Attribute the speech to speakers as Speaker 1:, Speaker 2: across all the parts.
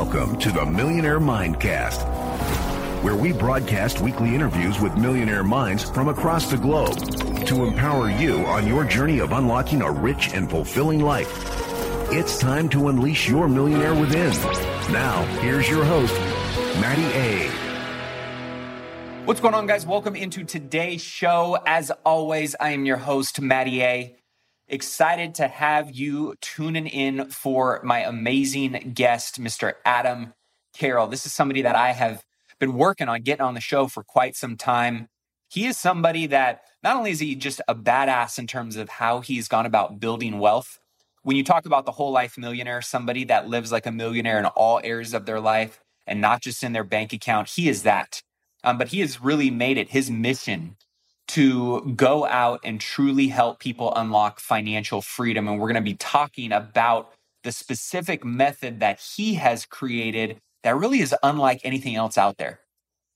Speaker 1: Welcome to the Millionaire Mindcast, where we broadcast weekly interviews with millionaire minds from across the globe to empower you on your journey of unlocking a rich and fulfilling life. It's time to unleash your millionaire within. Now, here's your host, Matty A.
Speaker 2: What's going on, guys? Welcome into today's show. As always, I am your host, Matty A. Excited to have you tuning in for my amazing guest, Mr. Adam Carroll. This is somebody that I have been working on getting on the show for quite some time. He is somebody that not only is he just a badass in terms of how he's gone about building wealth, when you talk about the whole life millionaire, somebody that lives like a millionaire in all areas of their life and not just in their bank account, he is that. Um, but he has really made it his mission to go out and truly help people unlock financial freedom. And we're going to be talking about the specific method that he has created that really is unlike anything else out there.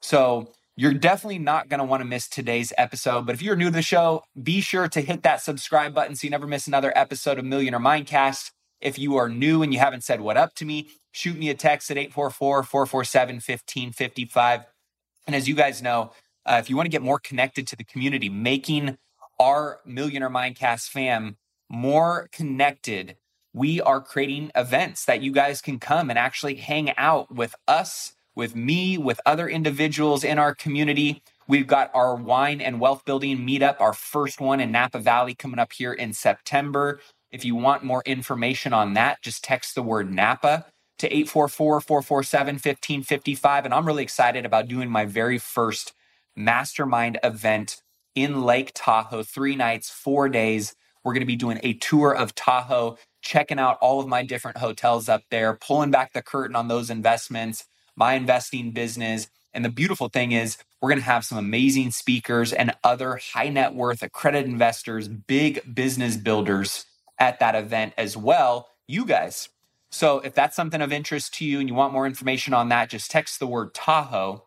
Speaker 2: So, you're definitely not going to want to miss today's episode. But if you're new to the show, be sure to hit that subscribe button so you never miss another episode of Millionaire Mindcast. If you are new and you haven't said what up to me, shoot me a text at 844 447 1555. And as you guys know, uh, if you want to get more connected to the community, making our Millionaire Mindcast fam more connected, we are creating events that you guys can come and actually hang out with us, with me, with other individuals in our community. We've got our wine and wealth building meetup, our first one in Napa Valley coming up here in September. If you want more information on that, just text the word Napa to 844 447 1555. And I'm really excited about doing my very first mastermind event in Lake Tahoe, three nights, four days. We're going to be doing a tour of Tahoe, checking out all of my different hotels up there, pulling back the curtain on those investments, my investing business. And the beautiful thing is, we're going to have some amazing speakers and other high net worth accredited investors, big business builders at that event as well. You guys. So if that's something of interest to you and you want more information on that, just text the word Tahoe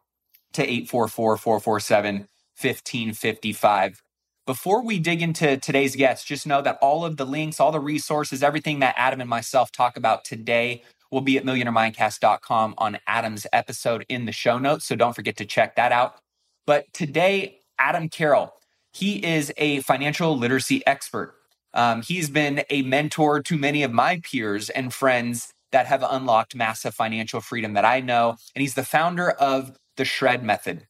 Speaker 2: to 844 447 1555. Before we dig into today's guest, just know that all of the links, all the resources, everything that Adam and myself talk about today will be at millionairemindcast.com on Adam's episode in the show notes. So don't forget to check that out. But today, Adam Carroll, he is a financial literacy expert. Um, he's been a mentor to many of my peers and friends that have unlocked massive financial freedom that I know. And he's the founder of the Shred Method.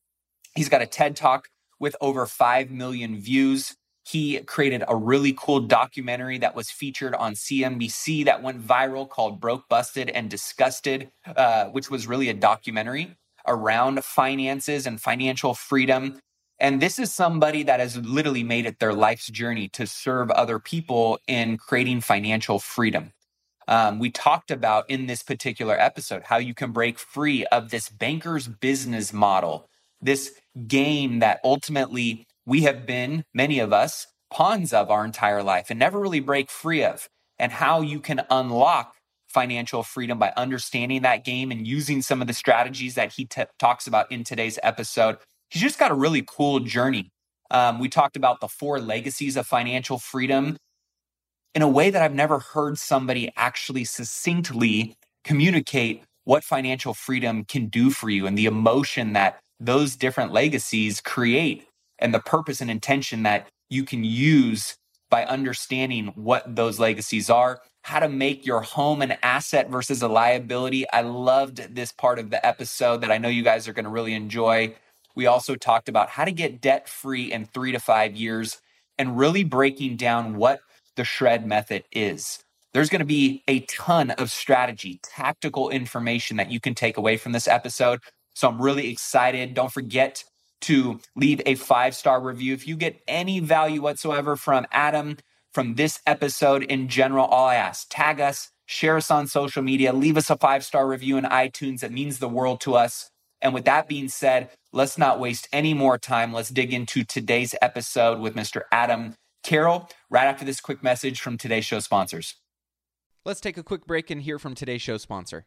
Speaker 2: He's got a TED Talk with over 5 million views. He created a really cool documentary that was featured on CNBC that went viral called Broke, Busted, and Disgusted, uh, which was really a documentary around finances and financial freedom. And this is somebody that has literally made it their life's journey to serve other people in creating financial freedom. Um, we talked about in this particular episode how you can break free of this banker's business model, this game that ultimately we have been, many of us, pawns of our entire life and never really break free of, and how you can unlock financial freedom by understanding that game and using some of the strategies that he t- talks about in today's episode. He's just got a really cool journey. Um, we talked about the four legacies of financial freedom in a way that I've never heard somebody actually succinctly communicate what financial freedom can do for you and the emotion that those different legacies create and the purpose and intention that you can use by understanding what those legacies are, how to make your home an asset versus a liability. I loved this part of the episode that I know you guys are going to really enjoy. We also talked about how to get debt free in three to five years and really breaking down what the shred method is. There's going to be a ton of strategy, tactical information that you can take away from this episode. So I'm really excited. Don't forget to leave a five star review. If you get any value whatsoever from Adam, from this episode in general, all I ask, tag us, share us on social media, leave us a five star review in iTunes. It means the world to us. And with that being said, let's not waste any more time. Let's dig into today's episode with Mr. Adam Carroll right after this quick message from today's show sponsors.
Speaker 3: Let's take a quick break and hear from today's show sponsor.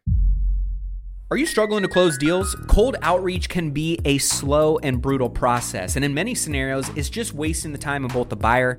Speaker 3: Are you struggling to close deals? Cold outreach can be a slow and brutal process, and in many scenarios, it's just wasting the time of both the buyer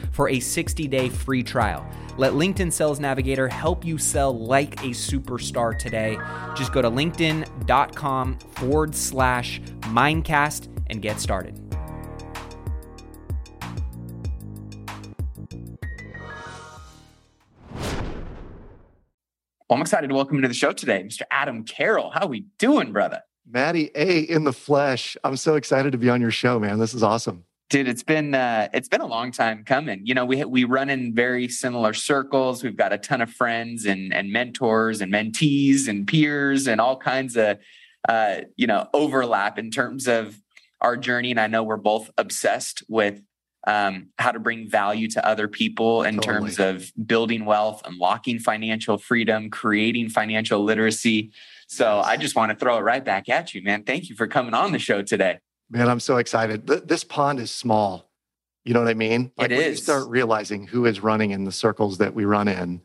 Speaker 3: for a 60 day free trial. Let LinkedIn Sales Navigator help you sell like a superstar today. Just go to linkedin.com forward slash mindcast and get started.
Speaker 2: Well, I'm excited to welcome you to the show today, Mr. Adam Carroll. How are we doing, brother?
Speaker 4: Matty A in the flesh. I'm so excited to be on your show, man. This is awesome.
Speaker 2: Dude, it's been uh, it's been a long time coming. You know, we we run in very similar circles. We've got a ton of friends and and mentors and mentees and peers and all kinds of uh, you know overlap in terms of our journey. And I know we're both obsessed with um, how to bring value to other people in totally. terms of building wealth, unlocking financial freedom, creating financial literacy. So I just want to throw it right back at you, man. Thank you for coming on the show today.
Speaker 4: Man, I'm so excited. This pond is small. You know what I mean?
Speaker 2: Like
Speaker 4: it
Speaker 2: when
Speaker 4: is. You start realizing who is running in the circles that we run in.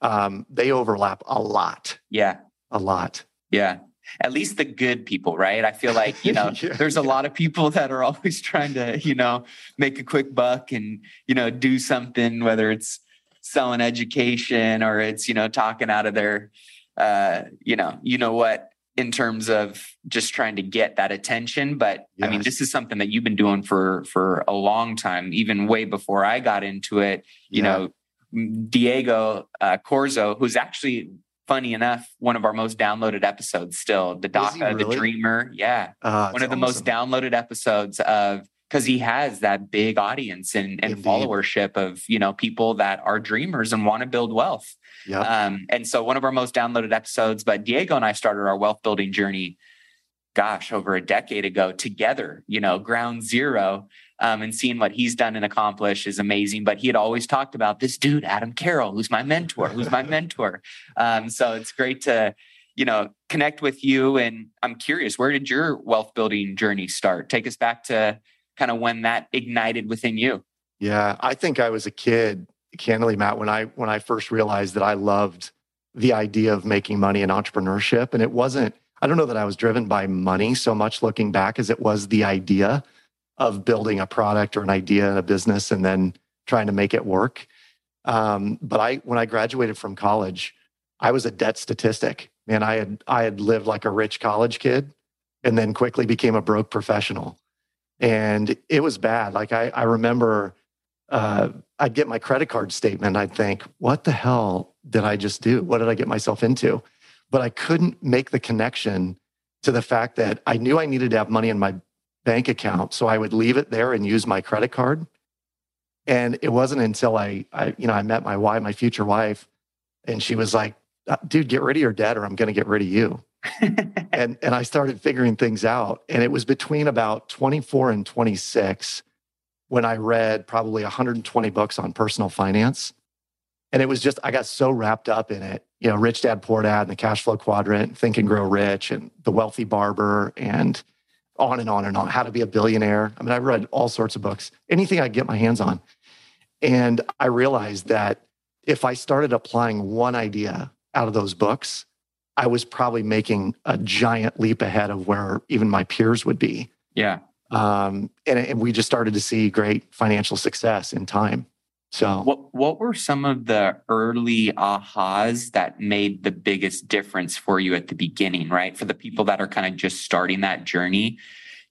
Speaker 4: Um, they overlap a lot.
Speaker 2: Yeah.
Speaker 4: A lot.
Speaker 2: Yeah at least the good people, right? I feel like, you know, yeah, there's a lot of people that are always trying to, you know, make a quick buck and, you know, do something, whether it's selling education or it's, you know, talking out of their, uh, you know, you know what, in terms of just trying to get that attention. But yes. I mean, this is something that you've been doing for, for a long time, even way before I got into it, you yeah. know, Diego uh, Corzo, who's actually funny enough, one of our most downloaded episodes still, the DACA, really? the Dreamer. Yeah. Uh, one of the awesome. most downloaded episodes of because he has that big audience and, and followership of you know people that are dreamers and want to build wealth. Yeah. Um, and so one of our most downloaded episodes, but Diego and I started our wealth building journey, gosh, over a decade ago together, you know, ground zero um, and seeing what he's done and accomplished is amazing. But he had always talked about this dude, Adam Carroll, who's my mentor, who's my mentor. Um, so it's great to, you know, connect with you. And I'm curious, where did your wealth building journey start? Take us back to kind of when that ignited within you.
Speaker 4: Yeah, I think I was a kid, candidly, Matt, when I when I first realized that I loved the idea of making money in entrepreneurship. And it wasn't, I don't know that I was driven by money so much looking back as it was the idea of building a product or an idea a business and then trying to make it work. Um, but I, when I graduated from college, I was a debt statistic. Man, I had I had lived like a rich college kid, and then quickly became a broke professional, and it was bad. Like I, I remember, uh, I'd get my credit card statement. I'd think, "What the hell did I just do? What did I get myself into?" But I couldn't make the connection to the fact that I knew I needed to have money in my bank account. So I would leave it there and use my credit card. And it wasn't until I, I you know, I met my wife, my future wife, and she was like, uh, dude, get rid of your debt or I'm going to get rid of you. and, and I started figuring things out. And it was between about 24 and 26 when I read probably 120 books on personal finance. And it was just, I got so wrapped up in it. You know, Rich Dad, Poor Dad, and the Cash Flow Quadrant, Think and Grow Rich, and The Wealthy Barber, and on and on and on how to be a billionaire. I mean, I read all sorts of books, anything I get my hands on. And I realized that if I started applying one idea out of those books, I was probably making a giant leap ahead of where even my peers would be.
Speaker 2: Yeah.
Speaker 4: Um, and, and we just started to see great financial success in time. So,
Speaker 2: what what were some of the early ahas that made the biggest difference for you at the beginning, right? For the people that are kind of just starting that journey,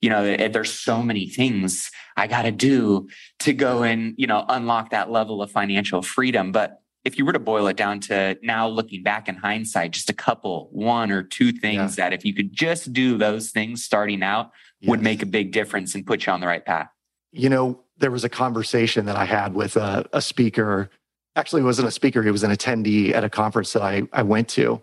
Speaker 2: you know, there's so many things I got to do to go and, you know, unlock that level of financial freedom. But if you were to boil it down to now looking back in hindsight, just a couple, one or two things yeah. that if you could just do those things starting out yes. would make a big difference and put you on the right path.
Speaker 4: You know, there was a conversation that I had with a, a speaker. Actually, wasn't a speaker, he was an attendee at a conference that I, I went to.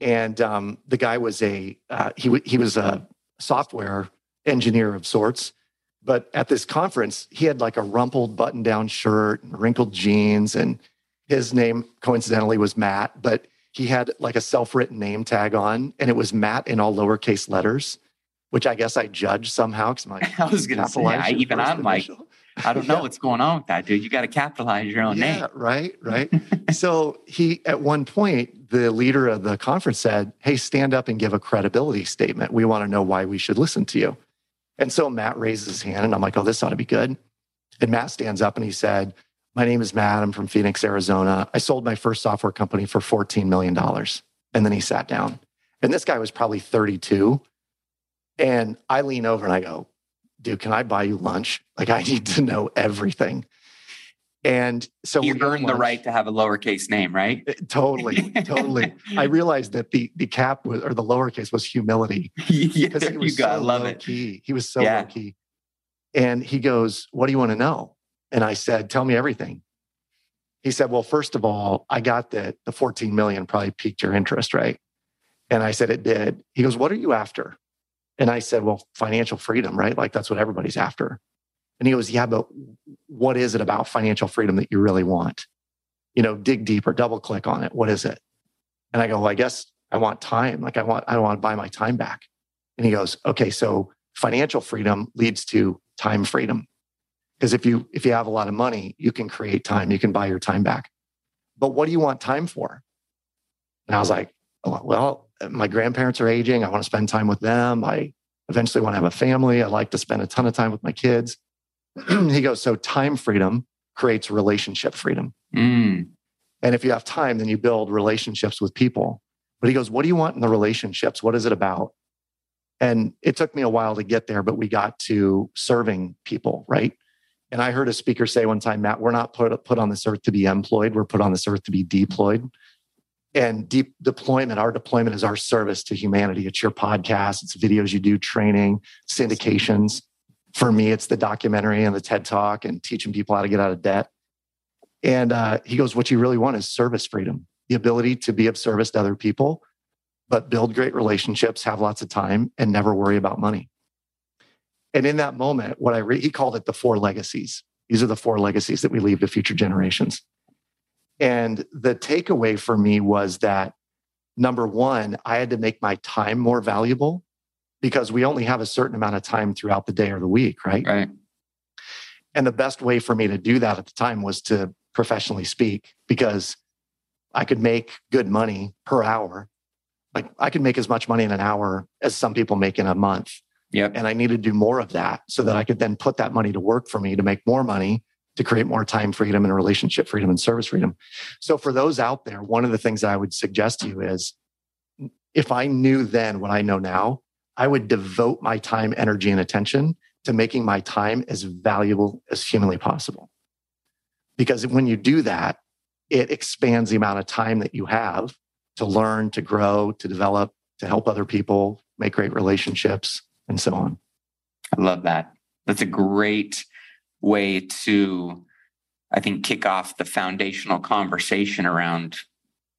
Speaker 4: And um, the guy was a, uh, he, he was a software engineer of sorts. But at this conference, he had like a rumpled button down shirt and wrinkled jeans and his name coincidentally was Matt, but he had like a self-written name tag on, and it was Matt in all lowercase letters, which I guess I judge somehow because
Speaker 2: like, I was going to say, I, even I'm like, I don't know yeah. what's going on with that, dude. You got to capitalize your own yeah, name.
Speaker 4: Right, right. so he, at one point, the leader of the conference said, Hey, stand up and give a credibility statement. We want to know why we should listen to you. And so Matt raises his hand, and I'm like, Oh, this ought to be good. And Matt stands up and he said, my name is Matt. I'm from Phoenix, Arizona. I sold my first software company for $14 million. And then he sat down. And this guy was probably 32. And I lean over and I go, dude, can I buy you lunch? Like, I need to know everything. And so
Speaker 2: you earned the right to have a lowercase name, right?
Speaker 4: Eh, totally, totally. I realized that the the cap was or the lowercase was humility.
Speaker 2: yeah, he was you got so love it.
Speaker 4: Key. He was so yeah. low key. And he goes, "What do you want to know?" And I said, Tell me everything. He said, Well, first of all, I got that the 14 million probably piqued your interest, right? And I said, It did. He goes, What are you after? And I said, Well, financial freedom, right? Like that's what everybody's after. And he goes, Yeah, but what is it about financial freedom that you really want? You know, dig deeper, double click on it. What is it? And I go, Well, I guess I want time. Like I want, I want to buy my time back. And he goes, Okay, so financial freedom leads to time freedom. Because if you if you have a lot of money, you can create time. You can buy your time back. But what do you want time for? And I was like, oh, well, my grandparents are aging. I want to spend time with them. I eventually want to have a family. I like to spend a ton of time with my kids. he goes, so time freedom creates relationship freedom. Mm. And if you have time, then you build relationships with people. But he goes, what do you want in the relationships? What is it about? And it took me a while to get there, but we got to serving people, right? And I heard a speaker say one time, Matt, we're not put, put on this earth to be employed, we're put on this earth to be deployed. And deep deployment, our deployment is our service to humanity. It's your podcast, it's videos you do, training, syndications. For me, it's the documentary and the TED Talk and teaching people how to get out of debt. And uh, he goes, What you really want is service freedom, the ability to be of service to other people, but build great relationships, have lots of time, and never worry about money. And in that moment, what I re- he called it the four legacies. These are the four legacies that we leave to future generations. And the takeaway for me was that number one, I had to make my time more valuable because we only have a certain amount of time throughout the day or the week, right?
Speaker 2: Right.
Speaker 4: And the best way for me to do that at the time was to professionally speak because I could make good money per hour. Like I could make as much money in an hour as some people make in a month.
Speaker 2: Yep.
Speaker 4: And I need to do more of that so that I could then put that money to work for me to make more money, to create more time freedom and relationship freedom and service freedom. So for those out there, one of the things I would suggest to you is if I knew then what I know now, I would devote my time, energy, and attention to making my time as valuable as humanly possible. Because when you do that, it expands the amount of time that you have to learn, to grow, to develop, to help other people, make great relationships, and so on.
Speaker 2: I love that. That's a great way to, I think, kick off the foundational conversation around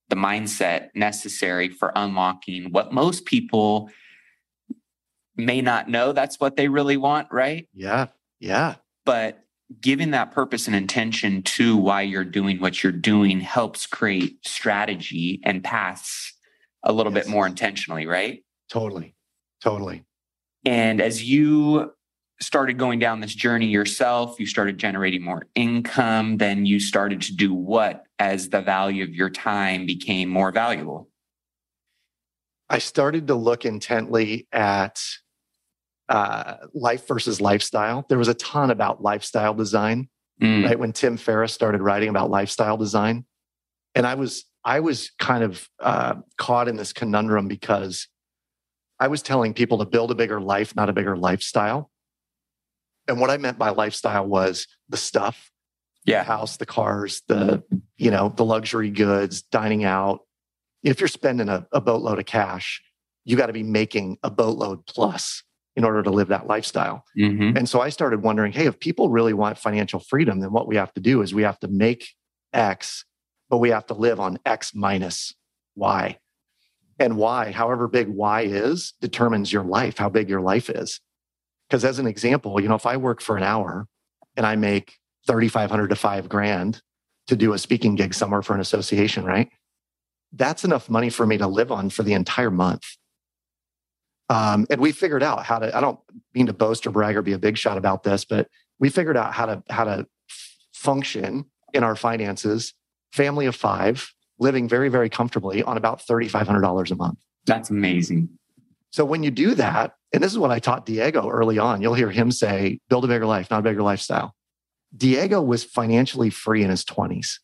Speaker 2: the mindset necessary for unlocking what most people may not know that's what they really want, right?
Speaker 4: Yeah. Yeah.
Speaker 2: But giving that purpose and intention to why you're doing what you're doing helps create strategy and paths a little yes. bit more intentionally, right?
Speaker 4: Totally. Totally.
Speaker 2: And as you started going down this journey yourself, you started generating more income, then you started to do what as the value of your time became more valuable?
Speaker 4: I started to look intently at uh, life versus lifestyle. There was a ton about lifestyle design, mm. right? When Tim Ferriss started writing about lifestyle design, and I was I was kind of uh, caught in this conundrum because I was telling people to build a bigger life, not a bigger lifestyle. And what I meant by lifestyle was the stuff,
Speaker 2: yeah.
Speaker 4: the house, the cars, the, you know, the luxury goods, dining out. If you're spending a, a boatload of cash, you got to be making a boatload plus in order to live that lifestyle.
Speaker 2: Mm-hmm.
Speaker 4: And so I started wondering, hey, if people really want financial freedom, then what we have to do is we have to make X, but we have to live on X minus Y. And why, however big Y is, determines your life, how big your life is. Because as an example, you know, if I work for an hour and I make 3,500 to five grand to do a speaking gig somewhere for an association, right? That's enough money for me to live on for the entire month. Um, and we figured out how to, I don't mean to boast or brag or be a big shot about this, but we figured out how to, how to function in our finances, family of five, living very, very comfortably on about $3,500 a month.
Speaker 2: That's amazing.
Speaker 4: So when you do that, and this is what I taught Diego early on, you'll hear him say, build a bigger life, not a bigger lifestyle. Diego was financially free in his 20s.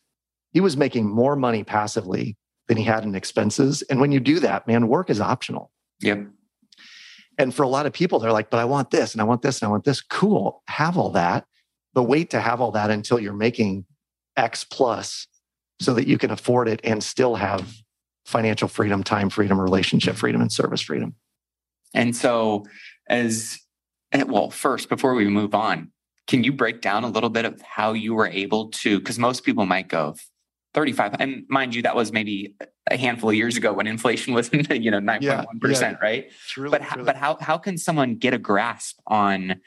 Speaker 4: He was making more money passively than he had in expenses. And when you do that, man, work is optional.
Speaker 2: Yep.
Speaker 4: And for a lot of people, they're like, but I want this and I want this and I want this. Cool. Have all that, but wait to have all that until you're making X plus so that you can afford it and still have financial freedom, time freedom, relationship freedom, and service freedom.
Speaker 2: And so, as eh, well, first, before we move on, can you break down a little bit of how you were able to? Because most people might go 35, and mind you, that was maybe a handful of years ago when inflation was, you know, 9.1%, yeah, yeah. right?
Speaker 4: Truly,
Speaker 2: but, but how, how can someone get a grasp on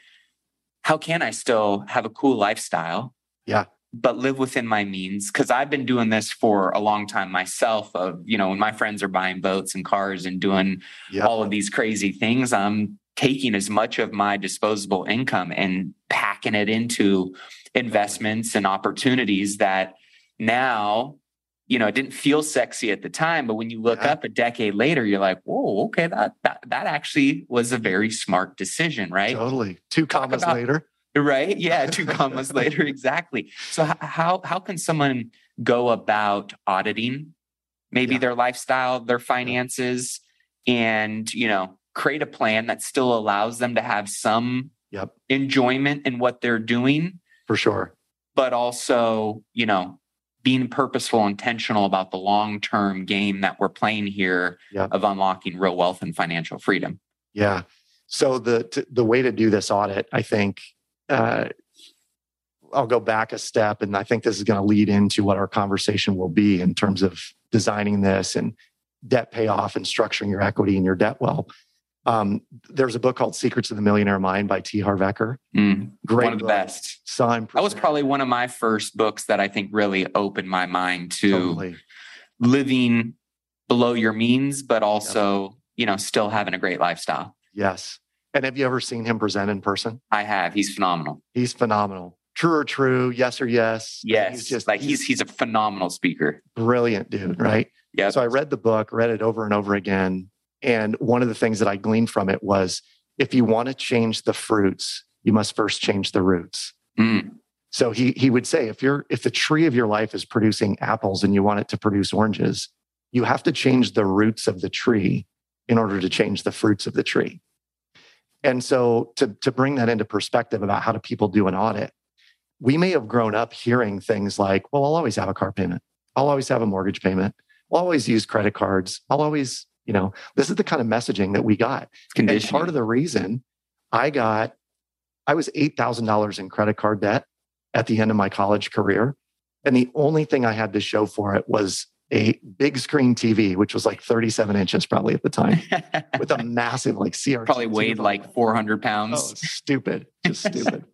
Speaker 2: how can I still have a cool lifestyle?
Speaker 4: Yeah
Speaker 2: but live within my means because i've been doing this for a long time myself of you know when my friends are buying boats and cars and doing yep. all of these crazy things i'm taking as much of my disposable income and packing it into investments and opportunities that now you know it didn't feel sexy at the time but when you look yeah. up a decade later you're like whoa okay that, that that actually was a very smart decision right
Speaker 4: totally two commas about, later
Speaker 2: right? Yeah two commas later exactly. So how how can someone go about auditing? Maybe yeah. their lifestyle their finances and you know create a plan that still allows them to have some
Speaker 4: yep.
Speaker 2: enjoyment in what they're doing.
Speaker 4: For sure.
Speaker 2: But also you know being purposeful intentional about the long-term game that we're playing here
Speaker 4: yep.
Speaker 2: of unlocking real wealth and financial freedom.
Speaker 4: Yeah. So the t- the way to do this audit i think uh, I'll go back a step, and I think this is going to lead into what our conversation will be in terms of designing this and debt payoff and structuring your equity and your debt well. Um, there's a book called Secrets of the Millionaire Mind by T. Harv Eker.
Speaker 2: Mm, Great, one of the best.
Speaker 4: So I'm
Speaker 2: that was probably one of my first books that I think really opened my mind to totally. living below your means, but also yep. you know still having a great lifestyle.
Speaker 4: Yes, and have you ever seen him present in person?
Speaker 2: I have. He's phenomenal.
Speaker 4: He's phenomenal. True or true? Yes or yes?
Speaker 2: Yes. He's just like he's he's a phenomenal speaker.
Speaker 4: Brilliant dude, right?
Speaker 2: Yeah.
Speaker 4: So I read the book, read it over and over again, and one of the things that I gleaned from it was if you want to change the fruits, you must first change the roots.
Speaker 2: Mm.
Speaker 4: So he he would say if you're if the tree of your life is producing apples and you want it to produce oranges, you have to change the roots of the tree in order to change the fruits of the tree. And so to, to bring that into perspective about how do people do an audit, we may have grown up hearing things like, well, I'll always have a car payment. I'll always have a mortgage payment. I'll always use credit cards. I'll always, you know, this is the kind of messaging that we got. And part of the reason I got, I was $8,000 in credit card debt at the end of my college career. And the only thing I had to show for it was a big screen TV, which was like 37 inches probably at the time, with a massive like CRT.
Speaker 2: Probably weighed like 400 pounds. Oh,
Speaker 4: stupid, just stupid.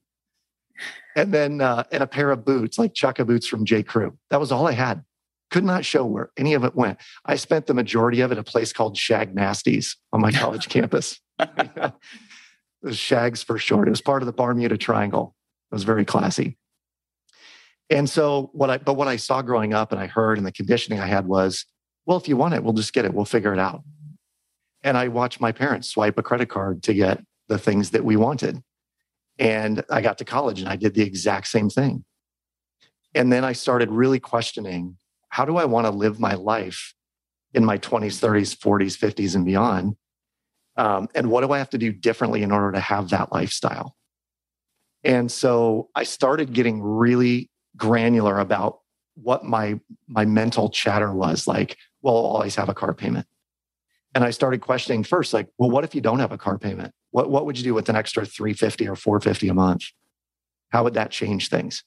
Speaker 4: and then uh, and a pair of boots, like Chukka boots from J. Crew. That was all I had. Could not show where any of it went. I spent the majority of it at a place called Shag Nasties on my college campus. it was Shags for short. It was part of the Bermuda Triangle. It was very classy. And so what I, but what I saw growing up and I heard and the conditioning I had was, well, if you want it, we'll just get it. We'll figure it out. And I watched my parents swipe a credit card to get the things that we wanted. And I got to college and I did the exact same thing. And then I started really questioning how do I want to live my life in my 20s, 30s, 40s, 50s, and beyond? Um, and what do I have to do differently in order to have that lifestyle? And so I started getting really granular about what my my mental chatter was like well i'll always have a car payment. And i started questioning first like well what if you don't have a car payment? What, what would you do with an extra 350 or 450 a month? How would that change things?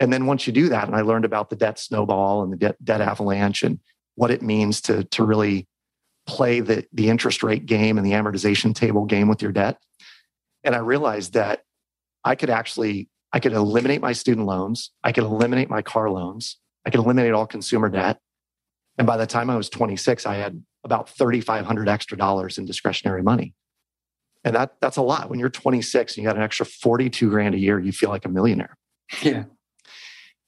Speaker 4: And then once you do that and i learned about the debt snowball and the debt, debt avalanche and what it means to, to really play the, the interest rate game and the amortization table game with your debt and i realized that i could actually I could eliminate my student loans. I could eliminate my car loans. I could eliminate all consumer debt. And by the time I was 26, I had about 3,500 extra dollars in discretionary money. And that, that's a lot. When you're 26 and you got an extra 42 grand a year, you feel like a millionaire.
Speaker 2: Yeah.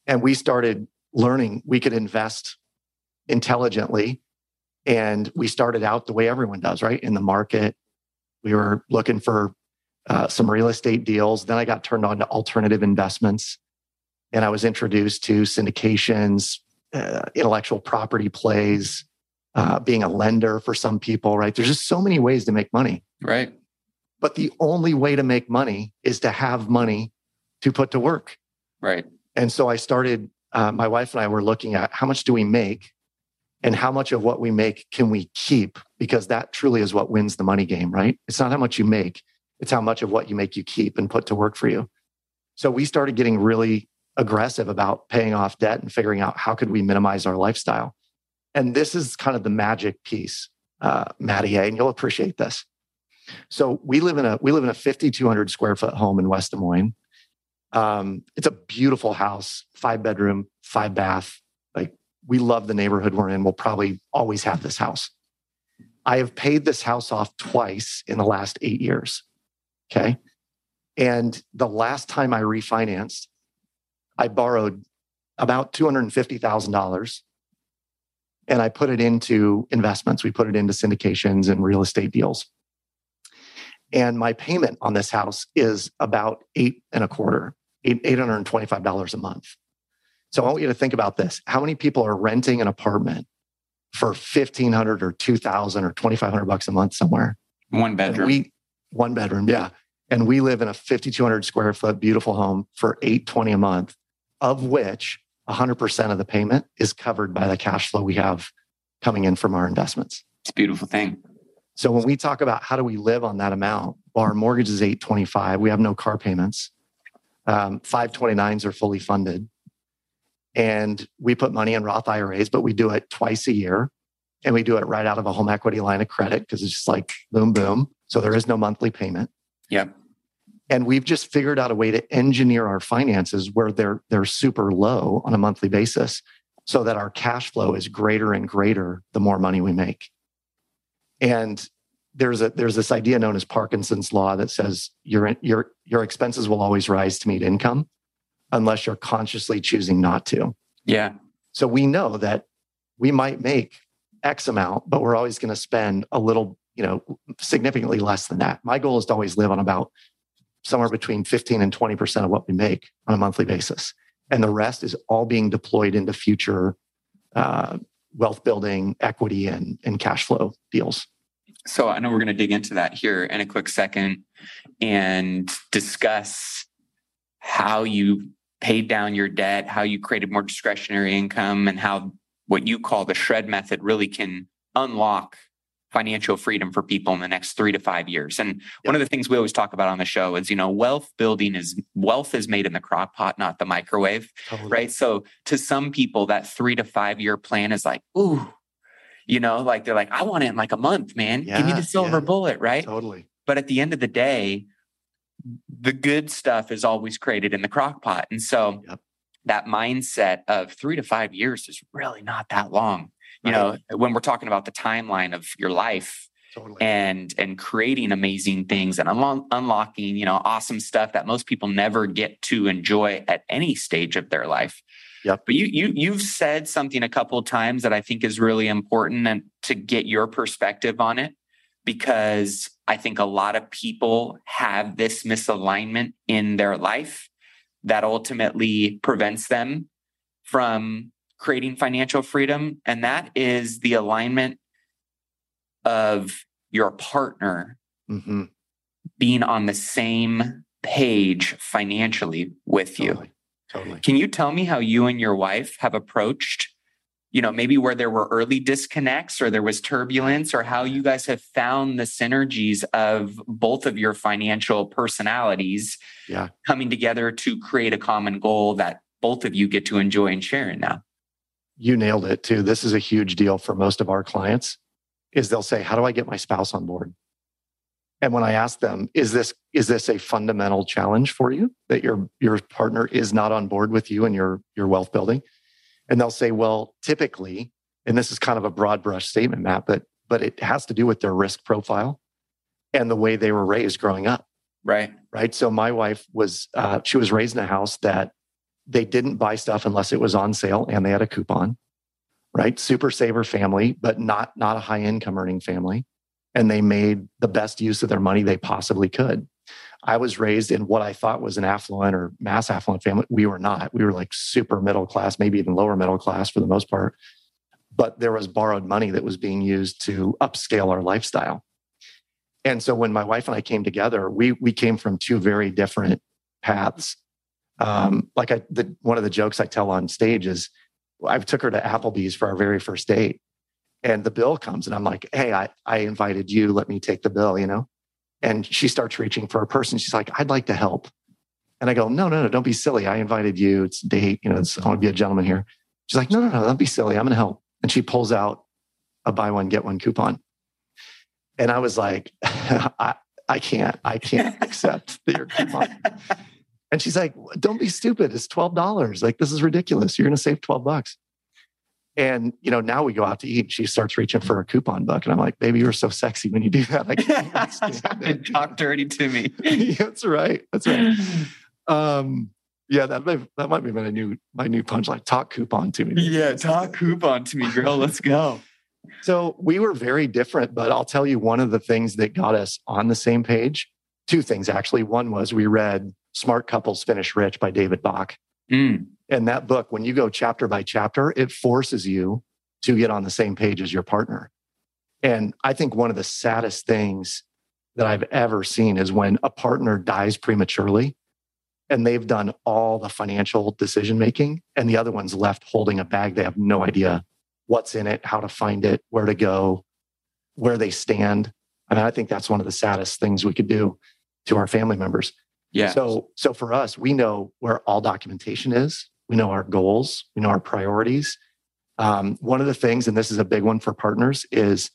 Speaker 4: And we started learning we could invest intelligently. And we started out the way everyone does, right? In the market. We were looking for uh, some real estate deals. Then I got turned on to alternative investments. And I was introduced to syndications, uh, intellectual property plays, uh, being a lender for some people, right? There's just so many ways to make money.
Speaker 2: Right.
Speaker 4: But the only way to make money is to have money to put to work.
Speaker 2: Right.
Speaker 4: And so I started, uh, my wife and I were looking at how much do we make and how much of what we make can we keep? Because that truly is what wins the money game, right? It's not how much you make, it's how much of what you make you keep and put to work for you. So we started getting really aggressive about paying off debt and figuring out how could we minimize our lifestyle. And this is kind of the magic piece, uh, Matty, and you'll appreciate this. So we live in a we live in a 5,200 square foot home in West Des Moines. Um, it's a beautiful house, five bedroom, five bath. Like we love the neighborhood we're in. We'll probably always have this house. I have paid this house off twice in the last eight years. Okay. And the last time I refinanced, I borrowed about $250,000 and I put it into investments. We put it into syndications and real estate deals. And my payment on this house is about eight and a quarter, $825 a month. So I want you to think about this. How many people are renting an apartment for 1500 or 2000 or 2500 bucks a month somewhere?
Speaker 2: One bedroom.
Speaker 4: we, one bedroom. Yeah and we live in a 5200 square foot beautiful home for 820 a month of which 100% of the payment is covered by the cash flow we have coming in from our investments.
Speaker 2: It's a beautiful thing.
Speaker 4: So when we talk about how do we live on that amount well, our mortgage is 825 we have no car payments. Um, 529s are fully funded. And we put money in roth iras but we do it twice a year. And we do it right out of a home equity line of credit because it's just like boom boom. So there is no monthly payment.
Speaker 2: Yep.
Speaker 4: And we've just figured out a way to engineer our finances where they're they're super low on a monthly basis so that our cash flow is greater and greater the more money we make. And there's a there's this idea known as Parkinson's law that says your your your expenses will always rise to meet income unless you're consciously choosing not to.
Speaker 2: Yeah.
Speaker 4: So we know that we might make X amount, but we're always going to spend a little, you know, significantly less than that. My goal is to always live on about somewhere between 15 and 20% of what we make on a monthly basis. And the rest is all being deployed into future uh, wealth building, equity, and, and cash flow deals.
Speaker 2: So I know we're going to dig into that here in a quick second and discuss how you paid down your debt, how you created more discretionary income, and how what you call the shred method really can unlock financial freedom for people in the next three to five years. And yep. one of the things we always talk about on the show is, you know, wealth building is wealth is made in the crock pot, not the microwave. Totally. Right. So to some people, that three to five year plan is like, ooh, you know, like they're like, I want it in like a month, man. Yeah, Give me the silver yeah. bullet. Right.
Speaker 4: Totally.
Speaker 2: But at the end of the day, the good stuff is always created in the crock pot. And so yep. that mindset of three to five years is really not that long you right. know when we're talking about the timeline of your life totally. and and creating amazing things and unlo- unlocking you know awesome stuff that most people never get to enjoy at any stage of their life
Speaker 4: Yep.
Speaker 2: But you you you've said something a couple of times that I think is really important and to get your perspective on it because I think a lot of people have this misalignment in their life that ultimately prevents them from creating financial freedom. And that is the alignment of your partner
Speaker 4: hmm
Speaker 2: being on the same page financially with you.
Speaker 4: Totally. Totally.
Speaker 2: Can you tell me how you and your wife have approached, you know, maybe where there were early disconnects or there was turbulence, or how you guys have found the synergies of both of your financial personalities
Speaker 4: Yeah.
Speaker 2: coming together to create a common goal that both of you get to enjoy and share in now?
Speaker 4: You nailed it too. This is a huge deal for most of our clients is they'll say, "How do I get my spouse on board?" And when I ask them, "Is this is this a fundamental challenge for you that your your partner is not on board with you and your your wealth building?" And they'll say, "Well, typically, and this is kind of a broad brush statement, Matt, but but it has to do with their risk profile and the way they were raised growing up."
Speaker 2: Right.
Speaker 4: right? So my wife was uh, she was raised in a house that they didn't buy stuff unless it was on sale and they had a coupon, right? Super saver family, but not not a high income earning family, and they made the best use of their money they possibly could. I was raised in what I thought was an affluent or mass affluent family. We were not. We were like super middle class, maybe even lower middle class for the most part. But there was borrowed money that was being used to upscale our lifestyle. And so when my wife and I came together, we we came from two very different paths. Um, like I, the, one of the jokes I tell on stage is, I took her to Applebee's for our very first date, and the bill comes, and I'm like, "Hey, I I invited you. Let me take the bill," you know. And she starts reaching for a person. She's like, "I'd like to help," and I go, "No, no, no, don't be silly. I invited you. It's a date. You know, it's, I want to be a gentleman here." She's like, "No, no, no, don't be silly. I'm going to help." And she pulls out a buy one get one coupon. And I was like, I, I can't, I can't accept your coupon. And she's like, don't be stupid. It's $12. Like, this is ridiculous. You're going to save 12 bucks. And, you know, now we go out to eat. And she starts reaching for a coupon book. And I'm like, baby, you're so sexy when you do that. I can't.
Speaker 2: Talk dirty to me.
Speaker 4: That's right. That's right. Um, yeah, that might, that might be my new, my new punchline. Talk coupon to me.
Speaker 2: yeah, talk coupon to me, girl. Let's go.
Speaker 4: So we were very different, but I'll tell you one of the things that got us on the same page. Two things actually. One was we read Smart Couples Finish Rich by David Bach.
Speaker 2: Mm,
Speaker 4: And that book, when you go chapter by chapter, it forces you to get on the same page as your partner. And I think one of the saddest things that I've ever seen is when a partner dies prematurely and they've done all the financial decision making and the other one's left holding a bag. They have no idea what's in it, how to find it, where to go, where they stand. And I think that's one of the saddest things we could do to our family members.
Speaker 2: yeah.
Speaker 4: So, so for us, we know where all documentation is. We know our goals. We know our priorities. Um, one of the things, and this is a big one for partners, is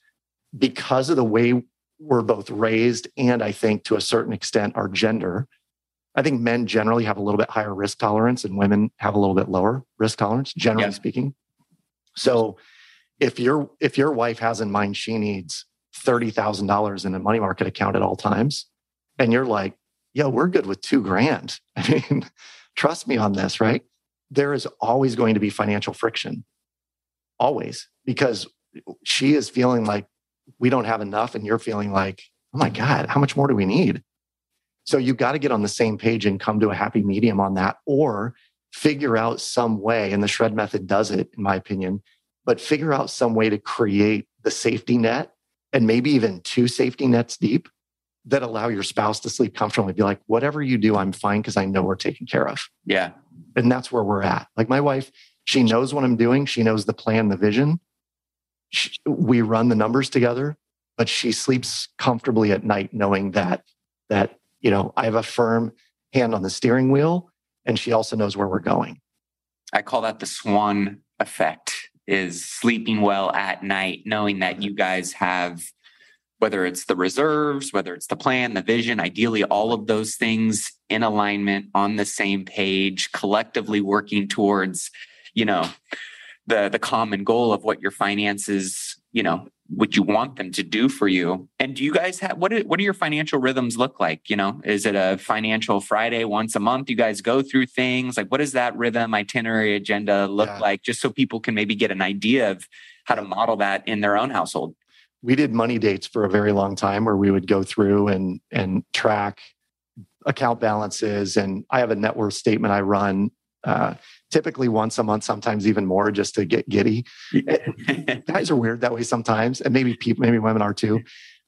Speaker 4: because of the way we're both raised, and I think to a certain extent our gender. I think men generally have a little bit higher risk tolerance, and women have a little bit lower risk tolerance, generally
Speaker 2: Yeah.
Speaker 4: speaking. So, if your if your wife has in mind she needs thirty thousand dollars in a money market account at all times, and you're like, "Yo, we're good with two grand." I mean, trust me on this, right? There is always going to be financial friction, always, because she is feeling like we don't have enough, and you're feeling like, "Oh my god, how much more do we need?" So you've got to get on the same page and come to a happy medium on that, or figure out some way. And the shred method does it, in my opinion but figure out some way to create the safety net and maybe even two safety nets deep that allow your spouse to sleep comfortably. Be like, whatever you do, I'm fine because I know we're taken care of.
Speaker 2: yeah.
Speaker 4: And that's where we're at. Like my wife, she knows what I'm doing. She knows the plan, the vision. She, we run the numbers together, but she sleeps comfortably at night knowing that that you know I have a firm hand on the steering wheel, and she also knows where we're going.
Speaker 2: I call that the swan effect is sleeping well at night, knowing that you guys have whether it's the reserves, whether it's the plan, the vision, ideally all of those things in alignment on the same page, collectively working towards, you know, the the common goal of what your finances, you know, what you want them to do for you. And do you guys have what? Are, what do your financial rhythms look like? You know, is it a financial Friday once a month? You guys go through things like what does that rhythm, itinerary, agenda look
Speaker 4: Yeah.
Speaker 2: like? Just so people can maybe get an idea of how to model that in their own household.
Speaker 4: we did money dates for a very long time where we would go through and and track account balances and i have a net worth statement i run uh, typically once a month sometimes even more just to get giddy guys are weird that way sometimes and maybe people maybe women are too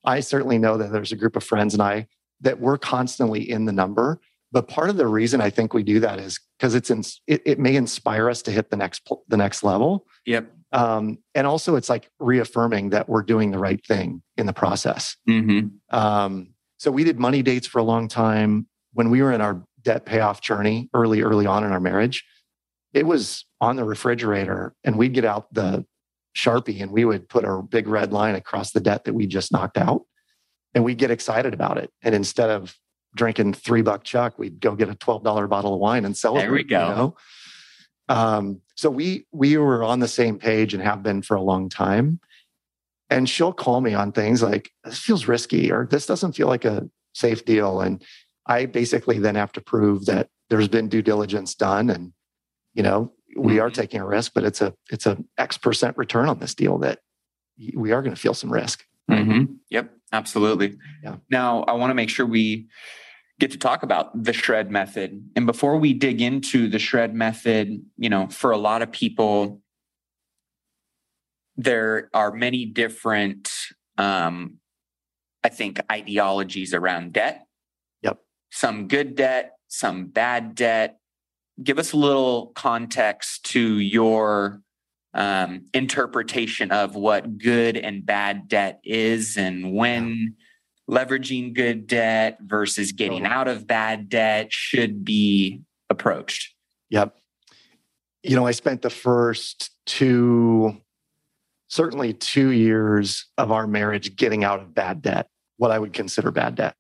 Speaker 4: I certainly know that there's a group of friends and I that we're constantly in the number. But part of the reason I think we do that is because it's in, it, it may inspire us to hit the next the next level.
Speaker 2: Yep.
Speaker 4: Um, and also, it's like reaffirming that we're doing the right thing in the process.
Speaker 2: Mm-hmm.
Speaker 4: Um, so we did money dates for a long time when we were in our debt payoff journey early, early on in our marriage. It was on the refrigerator, and we'd get out the sharpie and we would put a big red line across the debt that we just knocked out, and we'd get excited about it. And instead of drinking three buck chuck, we'd go get a twelve dollar bottle of wine and celebrate.
Speaker 2: There we go.
Speaker 4: You know? Um, so we we were on the same page and have been for a long time. And she'll call me on things like this feels risky or this doesn't feel like a safe deal. And I basically then have to prove that there's been due diligence done and you know we mm-hmm. are taking a risk, but it's a it's a X percent return on this deal that we are going to feel some risk.
Speaker 2: Mm-hmm. Yep, absolutely.
Speaker 4: Yeah.
Speaker 2: Now I want to make sure we get to talk about the shred method. And before we dig into the shred method, you know, for a lot of people, there are many different, um, I think, ideologies around debt.
Speaker 4: Yep.
Speaker 2: Some good debt, some bad debt. Give us a little context to your um, interpretation of what good and bad debt is and when. Leveraging good debt versus getting out of bad debt should be approached?
Speaker 4: Yep. You know, I spent the first two, certainly two years of our marriage getting out of bad debt, what I would consider bad debt.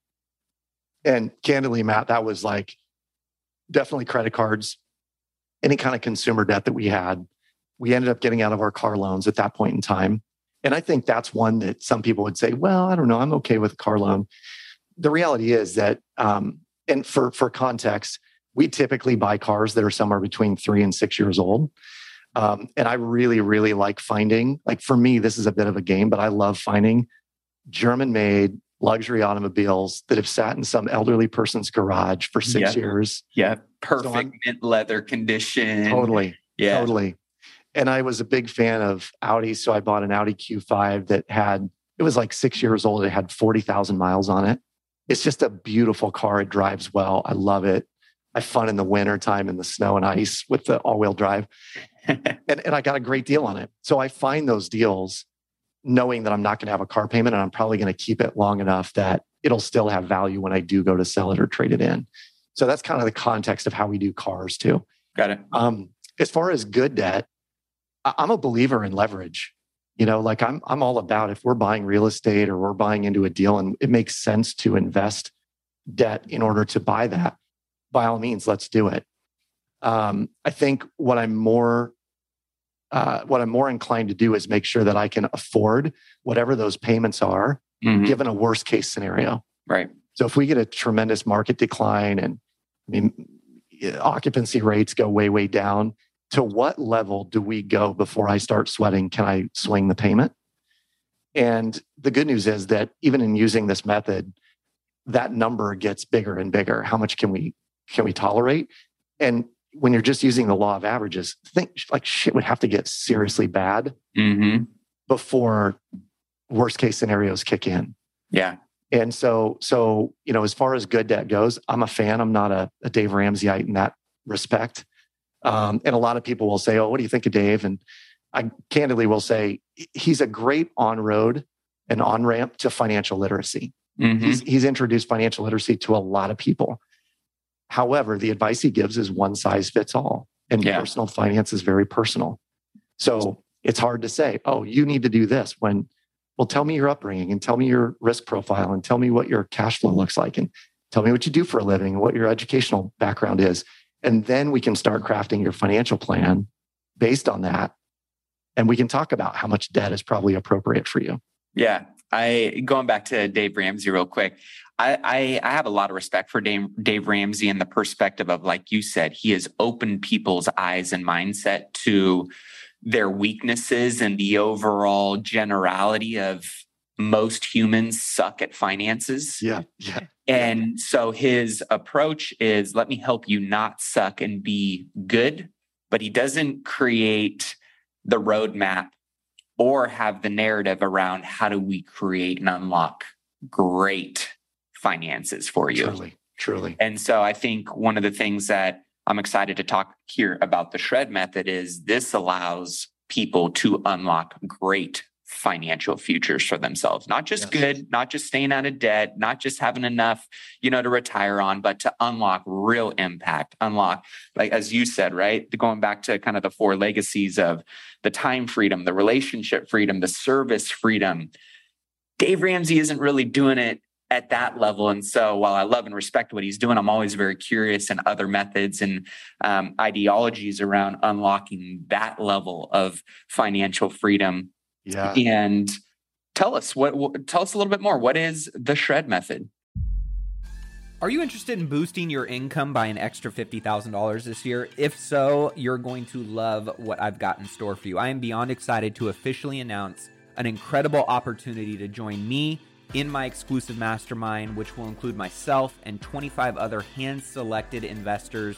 Speaker 4: And candidly, Matt, that was like definitely credit cards, any kind of consumer debt that we had. We ended up getting out of our car loans at that point in time. And I think that's one that some people would say, well, I don't know, I'm okay with a car loan. The reality is that, um, and for, for context, we typically buy cars that are somewhere between three and six years old. Um, and I really, really like finding, like for me, this is a bit of a game, but I love finding German made luxury automobiles that have sat in some elderly person's garage for six years.
Speaker 2: Yeah. Perfect so mint leather condition.
Speaker 4: Totally. Yeah. Totally and I was a big fan of Audi, so I bought an Audi Q5 that had it was like six years old. It had forty thousand miles on it. It's just a beautiful car. It drives well. I love it. I have fun in the winter time in the snow and ice with the all-wheel drive, and and I got a great deal on it. So I find those deals, knowing that I'm not going to have a car payment and I'm probably going to keep it long enough that it'll still have value when I do go to sell it or trade it in. So that's kind of the context of how we do cars too.
Speaker 2: Got it.
Speaker 4: Um, as far as good debt, I'm a believer in leverage. You know, like I'm I'm all about if we're buying real estate or we're buying into a deal and it makes sense to invest debt in order to buy that, by all means, let's do it. Um, I think what I'm more uh, what I'm more inclined to do is make sure that I can afford whatever those payments are, mm-hmm. given a worst case scenario.
Speaker 2: Right.
Speaker 4: So if we get a tremendous market decline and I mean occupancy rates go way way down, to what level do we go before I start sweating? Can I swing the payment? And the good news is that even in using this method, that number gets bigger and bigger. How much can we can we tolerate? And when you're just using the law of averages, think like shit would have to get seriously bad
Speaker 2: mm-hmm.
Speaker 4: before worst case scenarios kick in.
Speaker 2: Yeah.
Speaker 4: And so, so you know, as far as good debt goes, I'm a fan. I'm not a, a Dave Ramseyite in that respect. Um, and a lot of people will say, "Oh, what do you think of Dave?" And I candidly will say he's a great on road and on ramp to financial literacy. Mm-hmm. He's, he's introduced financial literacy to a lot of people. However, the advice he gives is one size fits all, and yeah. personal finance is very personal. So it's hard to say, "Oh, you need to do this." When, well, tell me your upbringing and tell me your risk profile and tell me what your cash flow looks like and tell me what you do for a living and what your educational background is and then we can start crafting your financial plan based on that. And we can talk about how much debt is probably appropriate for you.
Speaker 2: Yeah. I going back to Dave Ramsey real quick. I, I, I have a lot of respect for Dave, Dave Ramsey and the perspective of, like you said, he has opened people's eyes and mindset to their weaknesses and the overall generality of most humans suck at finances.
Speaker 4: Yeah. Yeah.
Speaker 2: And so his approach is let me help you not suck and be good, but he doesn't create the roadmap or have the narrative around how do we create and unlock
Speaker 5: great finances for you.
Speaker 4: Truly, truly.
Speaker 5: And so I think one of the things that I'm excited to talk here about the shred method is this allows people to unlock great financial futures for themselves not just yes. good not just staying out of debt not just having enough you know to retire on but to unlock real impact unlock like as you said right going back to kind of the four legacies of the time freedom the relationship freedom the service freedom dave ramsey isn't really doing it at that level. And so while I love and respect what he's doing, I'm always very curious in other methods and um, ideologies around unlocking that level of financial freedom.
Speaker 4: Yeah.
Speaker 5: And tell us what, what tell us a little bit more. What is the shred method?
Speaker 2: Are you interested in boosting your income by an extra $50,000 this year? If so, you're going to love what I've got in store for you. I am beyond excited to officially announce an incredible opportunity to join me in my exclusive mastermind, which will include myself and 25 other hand selected investors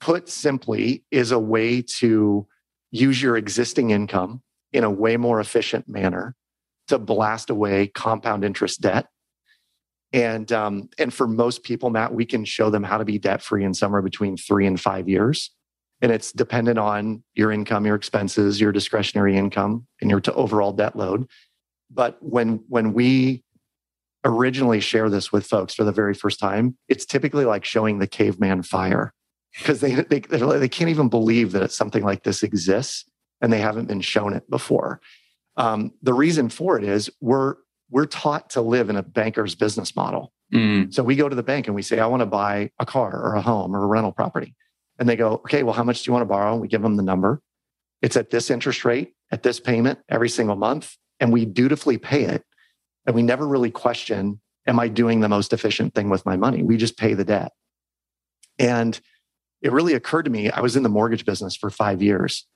Speaker 4: put simply, is a way to use your existing income in a way more efficient manner to blast away compound interest debt and um, and for most people, Matt, we can show them how to be debt free in somewhere between three and five years. And it's dependent on your income, your expenses, your discretionary income, and your overall debt load. But when when we originally share this with folks for the very first time, it's typically like showing the caveman fire because they, they they can't even believe that it's something like this exists and they haven't been shown it before. Um, the reason for it is we're we're taught to live in a banker's business model. Mm. So we go to the bank and we say, I want to buy a car or a home or a rental property. And they go, okay, well, how much do you want to borrow? We give them the number. It's at this interest rate, at this payment every single month. And we dutifully pay it. And we never really question, am I doing the most efficient thing with my money? We just pay the debt. And it really occurred to me, I was in the mortgage business for five years.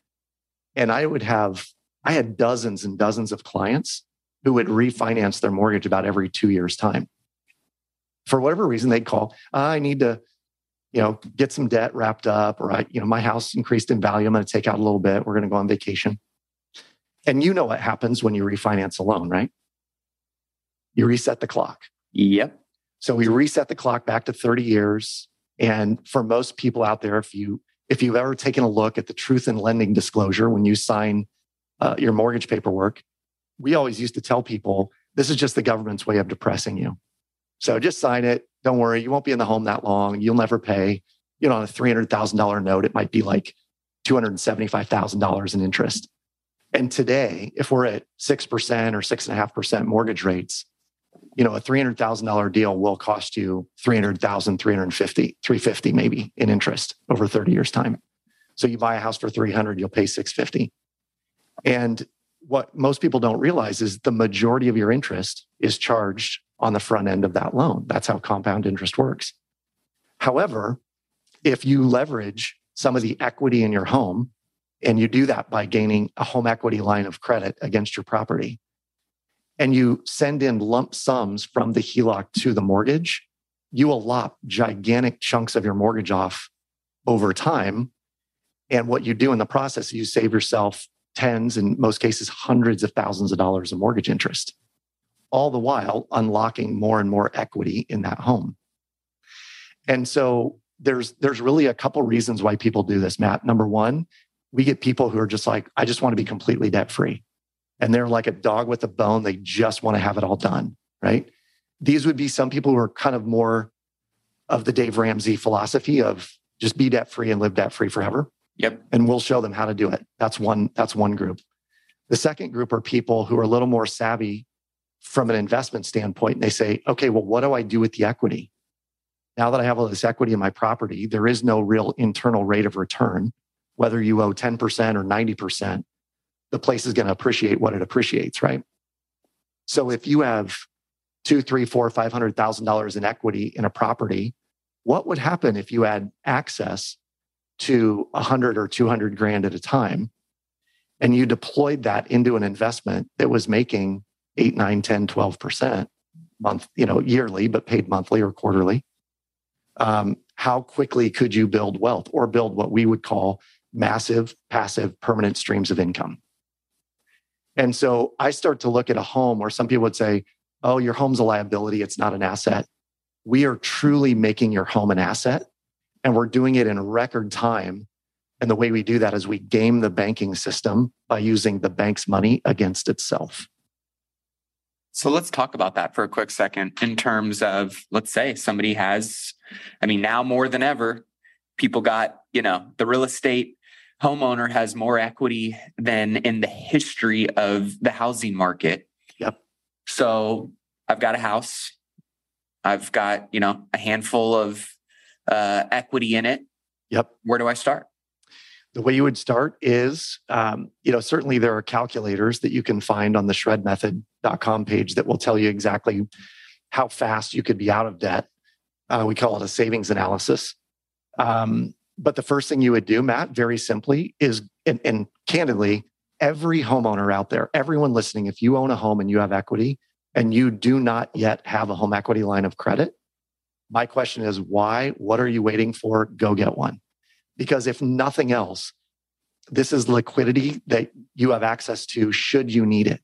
Speaker 4: And I would have, I had dozens and dozens of clients who would refinance their mortgage about every two years' time. For whatever reason, they'd call, I need to, you know, get some debt wrapped up, or I, you know, my house increased in value. I'm going to take out a little bit. We're going to go on vacation. And you know what happens when you refinance a loan, right? You reset the clock.
Speaker 5: Yep.
Speaker 4: So we reset the clock back to 30 years. And for most people out there, if you if you've ever taken a look at the truth in lending disclosure when you sign uh, your mortgage paperwork, we always used to tell people this is just the government's way of depressing you. So just sign it. Don't worry. You won't be in the home that long. You'll never pay. You know, on a $300,000 note, it might be like $275,000 in interest. And today, if we're at 6% or 6.5% mortgage rates, you know, a $300,000 deal will cost you 300,000, 350, 350 maybe in interest over 30 years time. So you buy a house for 300, you'll pay 650. And what most people don't realize is the majority of your interest is charged on the front end of that loan. That's how compound interest works. However, if you leverage some of the equity in your home, and you do that by gaining a home equity line of credit against your property, and you send in lump sums from the HELOC to the mortgage, you will lop gigantic chunks of your mortgage off over time. And what you do in the process is you save yourself tens, in most cases, hundreds of thousands of dollars of mortgage interest, all the while unlocking more and more equity in that home. And so there's there's really a couple reasons why people do this, Matt. Number one, we get people who are just like, I just want to be completely debt free. And they're like a dog with a bone. They just want to have it all done. Right. These would be some people who are kind of more of the Dave Ramsey philosophy of just be debt free and live debt free forever.
Speaker 2: Yep.
Speaker 4: And we'll show them how to do it. That's one, that's one group. The second group are people who are a little more savvy from an investment standpoint. And they say, okay, well, what do I do with the equity? Now that I have all this equity in my property, there is no real internal rate of return. Whether you owe 10% or 90%, the place is going to appreciate what it appreciates, right? So if you have two, three, four, five hundred thousand dollars in equity in a property, what would happen if you had access to a hundred or 200 grand at a time and you deployed that into an investment that was making eight, nine, 10, 12% month, you know, yearly, but paid monthly or quarterly? Um, how quickly could you build wealth or build what we would call massive, passive, permanent streams of income? And so I start to look at a home where some people would say, oh, your home's a liability, it's not an asset. We are truly making your home an asset, and we're doing it in record time. And the way we do that is we game the banking system by using the bank's money against itself.
Speaker 2: So let's talk about that for a quick second in terms of, let's say somebody has, I mean, now more than ever, people got, you know, the real estate homeowner has more equity than in the history of the housing market.
Speaker 4: Yep.
Speaker 2: So I've got a house. I've got, you know, a handful of uh, equity in it.
Speaker 4: Yep.
Speaker 2: Where do I start?
Speaker 4: The way you would start is, um, you know, certainly there are calculators that you can find on the shredmethod.com page that will tell you exactly how fast you could be out of debt. Uh, we call it a savings analysis. Um, but the first thing you would do, Matt, very simply is, and, and candidly, every homeowner out there, everyone listening, if you own a home and you have equity and you do not yet have a home equity line of credit, my question is why? What are you waiting for? Go get one. Because if nothing else, this is liquidity that you have access to should you need it,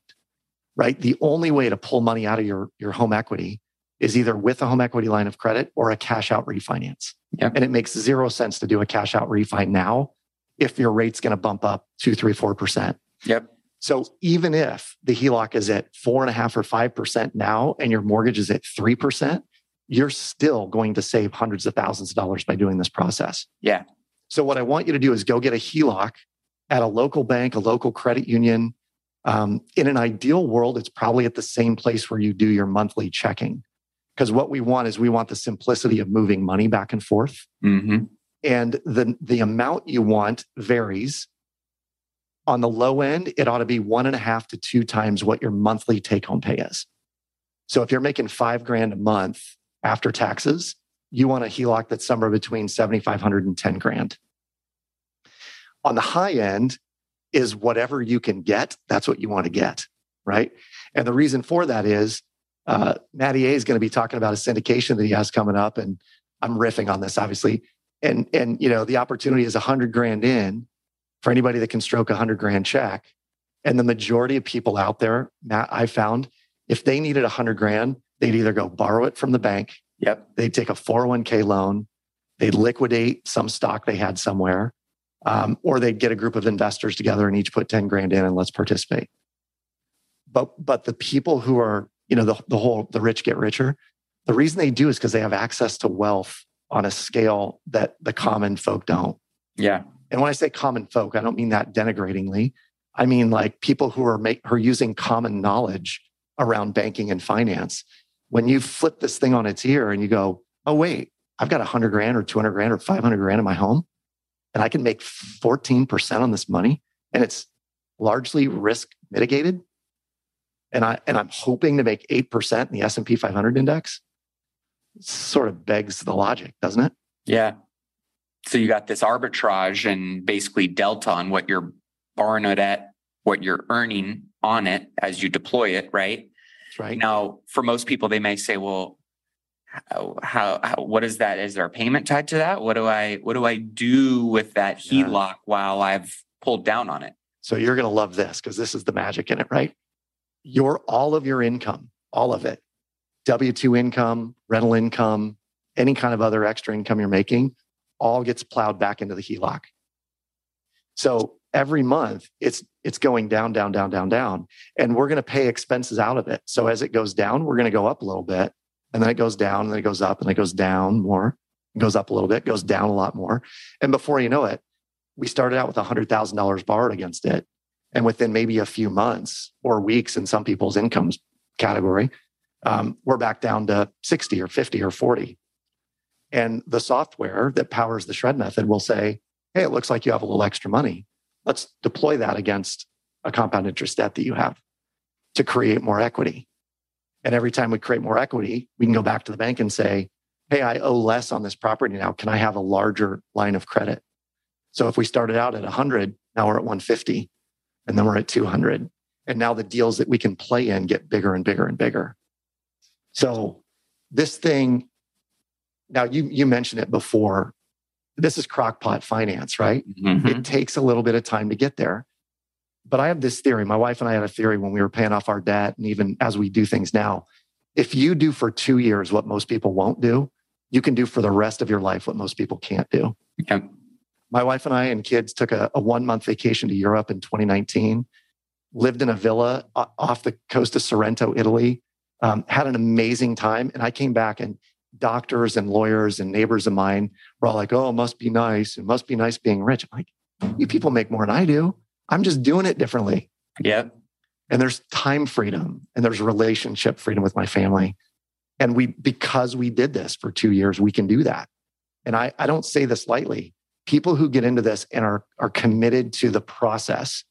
Speaker 4: right? The only way to pull money out of your, your home equity is either with a home equity line of credit or a cash out refinance.
Speaker 2: Yep.
Speaker 4: And it makes zero sense to do a cash out refi now if your rate's going to bump up two, three, four percent.
Speaker 2: Yep.
Speaker 4: So even if the HELOC is at four and a half or five percent now and your mortgage is at three percent, you're still going to save hundreds of thousands of dollars by doing this process.
Speaker 2: Yeah.
Speaker 4: So what I want you to do is go get a HELOC at a local bank, a local credit union. Um, in an ideal world, it's probably at the same place where you do your monthly checking because what we want is we want the simplicity of moving money back and forth.
Speaker 2: Mm-hmm.
Speaker 4: and the the amount you want varies. On the low end it ought to be one and a half to two times what your monthly take home pay is. So if you're making five grand a month after taxes you want a heloc that's somewhere between 7500 and 10 grand. On the high end is whatever you can get that's what you want to get right? And the reason for that is uh, Matty A is going to be talking about a syndication that he has coming up, and I'm riffing on this, obviously. And and you know the opportunity is a hundred grand in for anybody that can stroke a hundred grand check. And the majority of people out there, Matt, I found, if they needed a hundred grand, they'd either go borrow it from the bank,
Speaker 2: Yep.
Speaker 4: they'd take a 401k loan, they'd liquidate some stock they had somewhere, um, or they'd get a group of investors together and each put 10 grand in and let's participate. But but the people who are you know the, the whole the rich get richer. The reason they do is because they have access to wealth on a scale that the common folk don't.
Speaker 2: Yeah.
Speaker 4: and when i say common folk i don't mean that denigratingly. I mean like people who are make, who are using common knowledge around banking and finance. When you flip this thing on its ear and you go oh wait i've got 100 grand or 200 grand or 500 grand in my home and i can make 14% on this money and it's largely risk mitigated and I and I'm hoping to make eight percent in the S and P 500 index. Sort of begs the logic, doesn't it?
Speaker 2: Yeah. So you got this arbitrage and basically delta on what you're borrowing it at, what you're earning on it as you deploy it, right?
Speaker 4: That's right.
Speaker 2: Now, for most people, they may say, well, how, how, what is that? Is there a payment tied to that? What do I what do I do with that HELOC yeah. while I've pulled down on it?
Speaker 4: So you're going to love this because this is the magic in it, right? Your all of your income, all of it, W two income, rental income, any kind of other extra income you're making, all gets plowed back into the HELOC. So every month it's it's going down down down down down and we're going to pay expenses out of it so as it goes down we're going to go up a little bit and then it goes down and then it goes up and it goes down more goes up a little bit goes down a lot more and before you know it we started out with $100000 borrowed against it and within maybe a few months or weeks in some people's incomes category um, we're back down to 60 or 50 or 40 and the software that powers the shred method will say hey it looks like you have a little extra money let's deploy that against a compound interest debt that you have to create more equity. And every time we create more equity, we can go back to the bank and say, Hey, I owe less on this property now. Can I have a larger line of credit? So if we started out at 100, now we're at 150, and then we're at 200. And now the deals that we can play in get bigger and bigger and bigger. So this thing, now you, you mentioned it before, this is crockpot finance, right? Mm-hmm. It takes a little bit of time to get there. But I have this theory. My wife and I had a theory when we were paying off our debt, and even as we do things now. If you do for two years what most people won't do, you can do for the rest of your life what most people can't do. Yep. My wife and I and kids took a, a one month vacation to Europe in 2019, lived in a villa off the coast of Sorrento, Italy, um, had an amazing time. And I came back and doctors and lawyers and neighbors of mine were all like, oh, it must be nice. It must be nice being rich. I'm like, you people make more than I do. I'm just doing it differently.
Speaker 2: Yep.
Speaker 4: And there's time freedom and there's relationship freedom with my family. And we, because we did this for two years, we can do that. And I, I don't say this lightly. People who get into this and are, are committed to the process,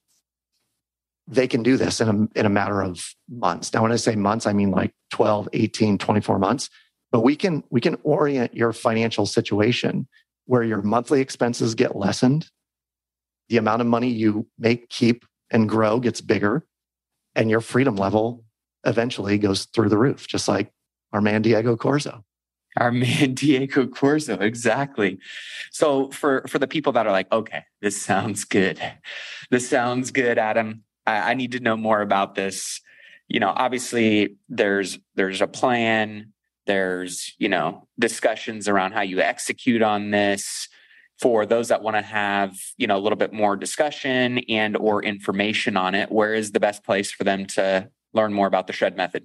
Speaker 4: they can do this in a, in a matter of months. Now, when I say months, I mean like 12, 18, 24 months but we can we can orient your financial situation where your monthly expenses get lessened the amount of money you make keep and grow gets bigger and your freedom level eventually goes through the roof just like our man diego corzo
Speaker 2: our man diego corzo exactly. So for for the people that are like okay this sounds good. This sounds good adam. I, I need to know more about this. You know obviously there's there's a plan. There's, you know, discussions around how you execute on this. For those that want to have, you know, a little bit more discussion and or information on it. Where is the best place for them to learn more about the shred method?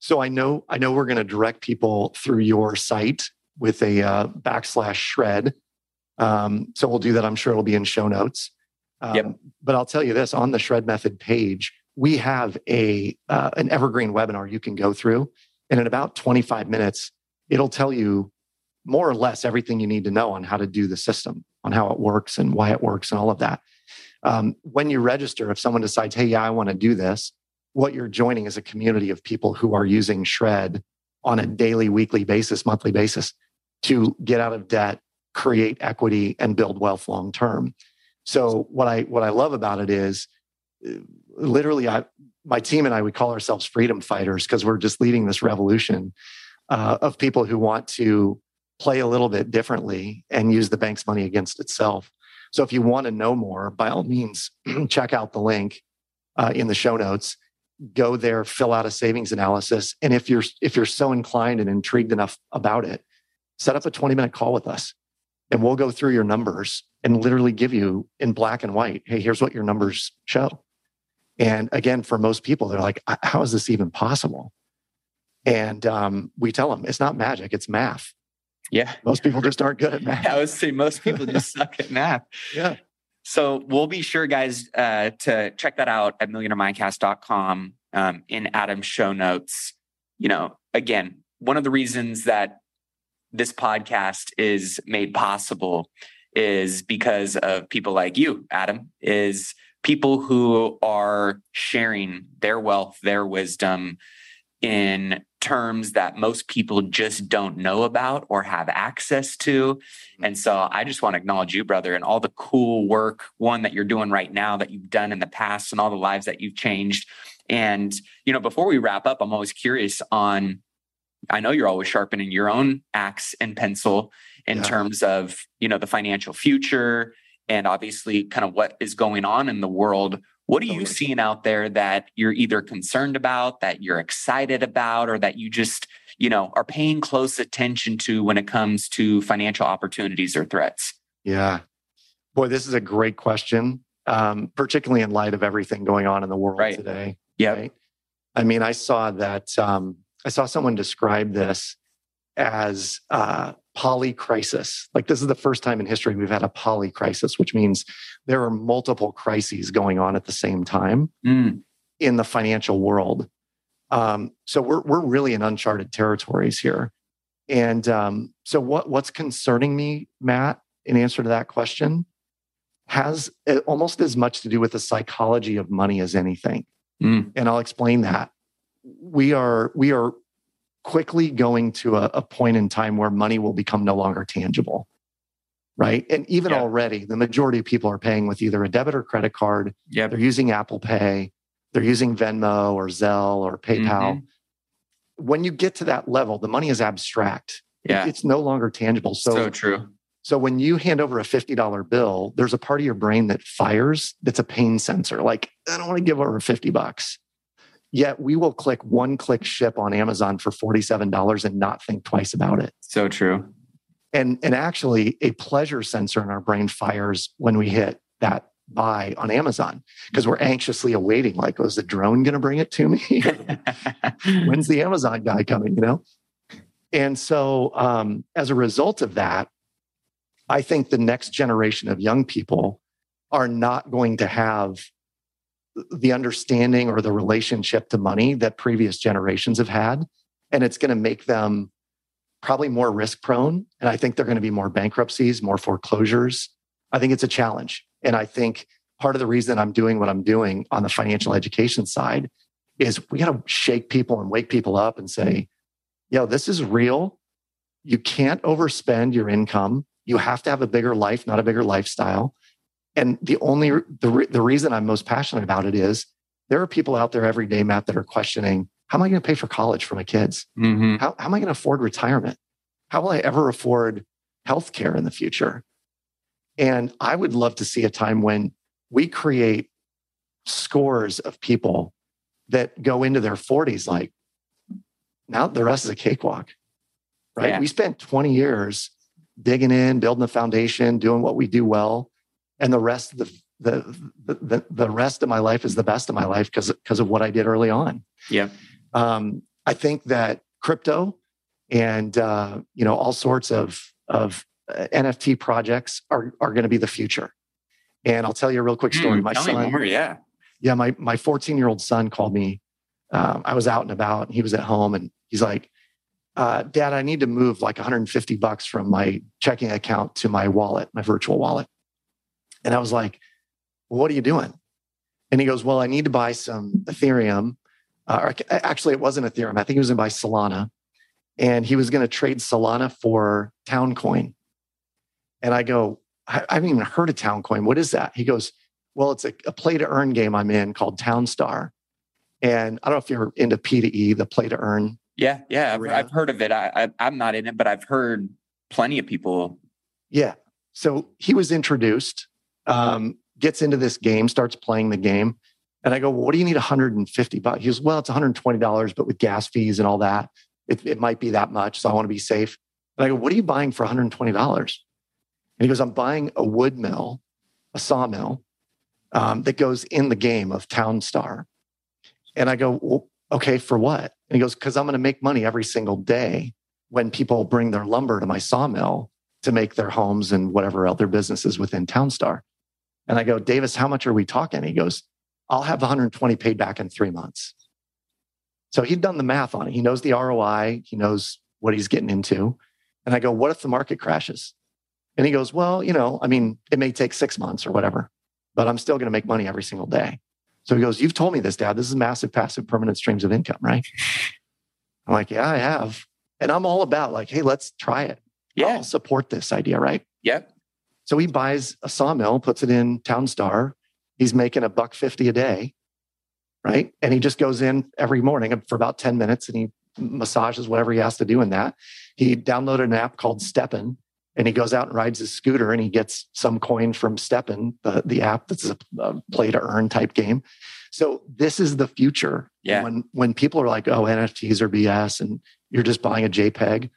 Speaker 4: So I know I know we're going to direct people through your site with a uh, backslash shred. Um, so we'll do that. I'm sure it'll be in show notes. Um, yep. But I'll tell you this: on the shred method page, we have a uh, an evergreen webinar you can go through and in about 25 minutes, it'll tell you more or less everything you need to know on how to do the system, on how it works and why it works and all of that. Um, when you register, if someone decides, hey, yeah, I want to do this, what you're joining is a community of people who are using Shred on a daily, weekly basis, monthly basis to get out of debt, create equity, and build wealth long term. So what I what I love about it is uh, literally I my team and I, we call ourselves freedom fighters because we're just leading this revolution uh, of people who want to play a little bit differently and use the bank's money against itself. So if you want to know more, by all means, check out the link uh, in the show notes. Go there, fill out a savings analysis, and if you're if you're so inclined and intrigued enough about it, set up a 20 minute call with us, and we'll go through your numbers and literally give you in black and white. Hey, here's what your numbers show and again, for most people, they're like, how is this even possible? And um, we tell them it's not magic, it's math.
Speaker 2: Yeah.
Speaker 4: Most people just aren't good at math.
Speaker 2: I would say most people just suck at math.
Speaker 4: Yeah.
Speaker 2: So we'll be sure, guys, uh, to check that out at millionairemindcast.com um, in Adam's show notes. You know, again, one of the reasons that this podcast is made possible is because of people like you, Adam, is people who are sharing their wealth, their wisdom in terms that most people just don't know about or have access to. Mm-hmm. And so I just want to acknowledge you, brother, and all the cool work, one that you're doing right now that you've done in the past and all the lives that you've changed. And, you know, before we wrap up, I'm always curious on I know you're always sharpening your own axe and pencil in
Speaker 4: Yeah.
Speaker 2: terms of, you know, the financial future and obviously kind of what is going on in the world. What are you seeing out there that you're either concerned about, that you're excited about, or that you just, you know, are paying close attention to when it comes to financial opportunities or threats?
Speaker 4: Yeah. Boy, this is a great question, um, particularly in light of everything going on in the world
Speaker 2: Right.
Speaker 4: today.
Speaker 2: Yeah.
Speaker 4: right? I mean, I saw that, um, I saw someone describe this as uh, polycrisis. Like, this is the first time in history we've had a polycrisis, which means there are multiple crises going on at the same time
Speaker 2: Mm,
Speaker 4: in the financial world. Um, so we're we're really in uncharted territories here. And um, so what what's concerning me, Matt, in answer to that question, has uh, almost as much to do with the psychology of money as anything.
Speaker 2: Mm.
Speaker 4: And I'll explain that. We are we are quickly going to a, a point in time where money will become no longer tangible. Right. And even
Speaker 2: Yeah.
Speaker 4: already, the majority of people are paying with either a debit or credit card
Speaker 2: Yeah,
Speaker 4: they're using Apple Pay, they're using Venmo or Zelle or PayPal.
Speaker 2: Mhm.
Speaker 4: When you get to that level, the money is abstract. It-
Speaker 2: Yeah.
Speaker 4: It's no longer tangible.
Speaker 2: So,
Speaker 4: So,
Speaker 2: true.
Speaker 4: so, when you hand over a $50 bill, there's a part of your brain that fires that's a pain sensor. Like, I don't want to give over 50 bucks. Yet we will click one click ship on Amazon for $47 and not think twice about it.
Speaker 2: So true.
Speaker 4: and and actually a pleasure sensor in our brain fires when we hit that buy on amazon because we're anxiously awaiting like was the drone going to bring it to me? When's the amazon guy coming? You know? And so um, as a result of that i think the next generation of young people are not going to have the understanding or the relationship to money that previous generations have had and it's going to make them probably more risk prone. And I think they're going to be more bankruptcies, more foreclosures. I think it's a challenge. And I think part of the reason I'm doing what I'm doing on the financial education side is we got to shake people and wake people up and say, yo, this is real. You can't overspend your income. You have to have a bigger life, not a bigger lifestyle. And the only the, re- the reason I'm most passionate about it is there are people out there every day, Matt, that are questioning, how am I going to pay for college for my kids?
Speaker 2: hmm
Speaker 4: how, how am I going to afford retirement? How will I ever afford health care in the future? And I would love to see a time when we create scores of people that go into their 40s like, now the rest is a cakewalk, right?
Speaker 2: Yeah.
Speaker 4: We spent 20 years digging in, building a foundation, doing what we do well. And the rest of the, the, the, the rest of my life is the best of my life because because of what I did early on
Speaker 2: Yep.
Speaker 4: um, I think that crypto and uh, you know all sorts of of uh, NFT projects are are going to be the future. And I'll tell you a real quick story.
Speaker 2: Mm,
Speaker 4: my son,
Speaker 2: more, yeah.
Speaker 4: yeah, my my 14 year old son called me. Um, I was out and about, and he was at home, and he's like, uh, "Dad, I need to move like 150 bucks from my checking account to my wallet, my virtual wallet." And I was like, well, "What are you doing?" And he goes, "Well, I need to buy some Ethereum. Uh, or actually, it wasn't Ethereum. I think he was going to buy Solana, and he was going to trade Solana for Towncoin." And I go, I, haven't even heard of Towncoin. What is that? He goes, Well, it's a, a play to earn game I'm in called Townstar. And I don't know if you're into P to E, the play to earn.
Speaker 2: Yeah, yeah. I've, I've heard of it. I, I, I'm not in it, but I've heard plenty of people.
Speaker 4: Yeah. So he was introduced, um, gets into this game, starts playing the game. And I go, well, what do you need 150 bucks? He goes, well, it's $120, but with gas fees and all that, it, it might be that much. So I want to be safe. And I go, what are you buying for $120? And he goes, I'm buying a wood mill, a sawmill um, that goes in the game of Townstar. And I go, well, okay, for what? And he goes, because I'm going to make money every single day when people bring their lumber to my sawmill to make their homes and whatever other businesses within Townstar. And I go, Davis, how much are we talking? He goes, I'll have 120 paid back in three months. So he'd done the math on it. He knows the ROI. He knows what he's getting into. And I go, what if the market crashes? And he goes, well, you know, I mean, it may take six months or whatever, but I'm still going to make money every single day. So he goes, you've told me this, dad. This is massive, passive, permanent streams of income, right? I'm like, yeah, I have. And I'm all about like, hey, let's try it.
Speaker 2: Yeah.
Speaker 4: I'll support this idea, right?
Speaker 2: Yep.
Speaker 4: So he buys a sawmill, puts it in Townstar. He's making a buck fifty a day, right? And he just goes in every morning for about ten minutes, and he massages, whatever he has to do in that. He downloaded an app called STEPN and he goes out and rides his scooter and he gets some coin from STEPN, the, the app that's a, a play to earn type game. So this is the future.
Speaker 2: Yeah.
Speaker 4: When when people are like, oh, NFTs are BS and you're just buying a JPEG,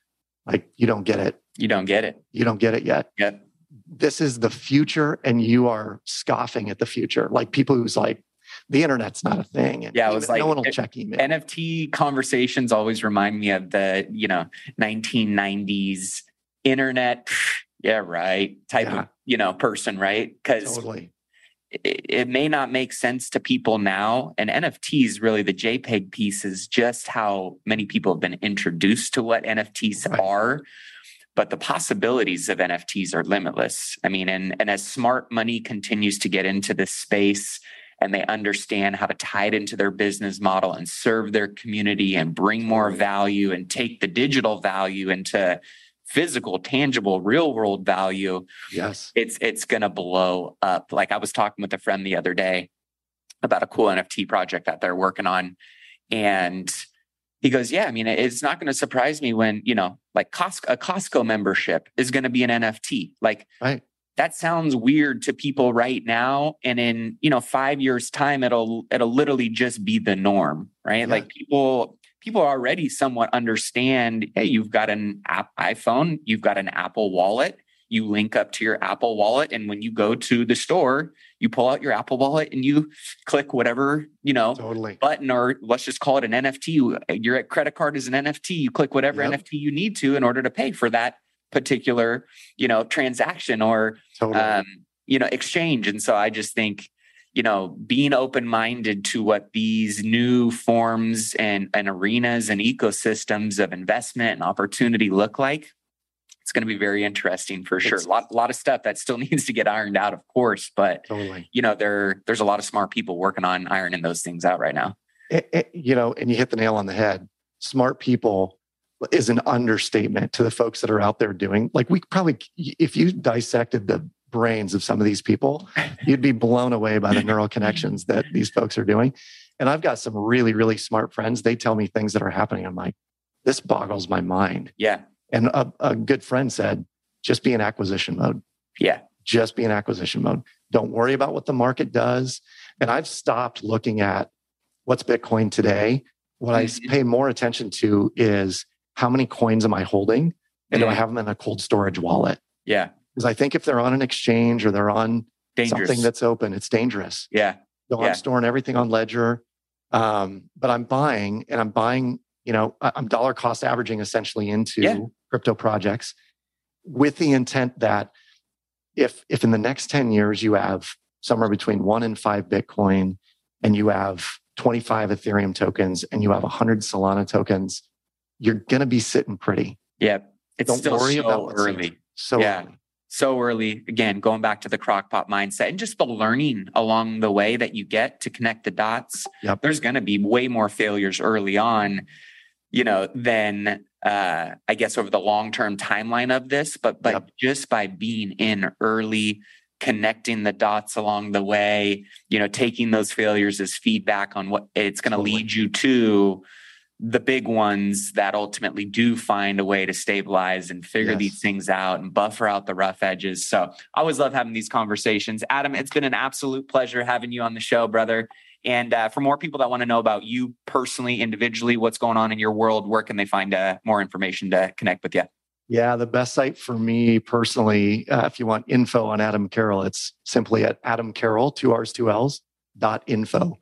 Speaker 4: like you don't get it.
Speaker 2: You don't get it.
Speaker 4: You don't get it yet.
Speaker 2: Yep.
Speaker 4: This is the future, and you are scoffing at the future. Like people who's like, the internet's not a thing. And
Speaker 2: Yeah, it was like no
Speaker 4: one will
Speaker 2: it-
Speaker 4: check email.
Speaker 2: NFT conversations always remind me of the, you know, 1990s internet. Yeah, right. Type
Speaker 4: Yeah.
Speaker 2: of, you know, person, right? Because
Speaker 4: totally.
Speaker 2: it, it may not make sense to people now. And NFTs, really, the JPEG piece is just how many people have been introduced to what NFTs
Speaker 4: Right.
Speaker 2: are. But the possibilities of NFTs are limitless. I mean, and, and as smart money continues to get into this space and they understand how to tie it into their business model and serve their community and bring more value and take the digital value into physical, tangible, real world value,
Speaker 4: Yes.
Speaker 2: it's it's gonna blow up. Like I was talking with a friend the other day about a cool NFT project that they're working on, and he goes, "Yeah, I mean, it's not going to surprise me when you know, like Costco, a Costco membership is going to be an NFT. Like
Speaker 4: Right.
Speaker 2: that sounds weird to people right now, and in you know five years' time, it'll it'll literally just be the norm, right?
Speaker 4: Yeah.
Speaker 2: Like people." People already somewhat understand. Hey, you've got an app iPhone, you've got an Apple Wallet, you link up to your Apple wallet. And when you go to the store, you pull out your Apple wallet and you click whatever, you know,
Speaker 4: Totally.
Speaker 2: button, or let's just call it an NFT. Your credit card is an NFT. You click whatever
Speaker 4: Yep.
Speaker 2: NFT you need to in order to pay for that particular, you know, transaction or
Speaker 4: Totally.
Speaker 2: um, you know, exchange. And so I just think, you know, being open minded to what these new forms and, and arenas and ecosystems of investment and opportunity look like, it's going to be very interesting for sure.
Speaker 4: It's-
Speaker 2: A lot, a lot of stuff that still needs to get ironed out, of course, but
Speaker 4: totally.
Speaker 2: you know, there there's a lot of smart people working on ironing those things out right now.
Speaker 4: It- it- you know, and you hit the nail on the head. Smart people is an understatement to the folks that are out there doing. Like we probably, if you dissected the brains of some of these people, you'd be blown away by the neural connections that these folks are doing. And I've got some really, really smart friends. They tell me things that are happening. I'm like, this boggles my mind.
Speaker 2: Yeah,
Speaker 4: And a, a good friend said, just be in acquisition mode.
Speaker 2: yeah,
Speaker 4: just be in acquisition mode. Don't worry about what the market does. And I've stopped looking at what's Bitcoin today. What I
Speaker 2: Mhm.
Speaker 4: pay more attention to is how many coins am I holding? And do I have them in a cold storage wallet?
Speaker 2: yeah.
Speaker 4: Because I think if they're on an exchange or they're on
Speaker 2: Dangerous.
Speaker 4: something that's open, it's dangerous.
Speaker 2: yeah,
Speaker 4: So
Speaker 2: Yeah.
Speaker 4: I'm storing everything on Ledger. Um, but I'm buying and I'm buying, you know, I'm dollar cost averaging essentially into
Speaker 2: Yeah.
Speaker 4: Crypto projects with the intent that if if in the next 10 years you have somewhere between one and five Bitcoin and you have 25 Ethereum tokens and you have 100 Solana tokens, you're going to be sitting pretty.
Speaker 2: yeah. It's
Speaker 4: Don't
Speaker 2: still
Speaker 4: worry
Speaker 2: so
Speaker 4: about
Speaker 2: early.
Speaker 4: So
Speaker 2: Yeah.
Speaker 4: early.
Speaker 2: so early again going back to the crockpot mindset and just the learning along the way that you get to connect the dots
Speaker 4: Yep.
Speaker 2: there's going to be way more failures early on you know than uh i guess over the long term timeline of this but but
Speaker 4: Yep.
Speaker 2: just by being in early connecting the dots along the way you know taking those failures as feedback on what it's going to
Speaker 4: Totally.
Speaker 2: lead you to the big ones that ultimately do find a way to stabilize and figure
Speaker 4: Yes.
Speaker 2: these things out and buffer out the rough edges. So I always love having these conversations. Adam, it's been an absolute pleasure having you on the show, brother. And uh, for more people that want to know about you personally, individually, what's going on in your world, where can they find uh, more information to connect with you?
Speaker 4: Yeah, the best site for me personally, uh, if you want info on Adam Carroll, it's simply at Adam Carroll, two R's, two L's, dot info.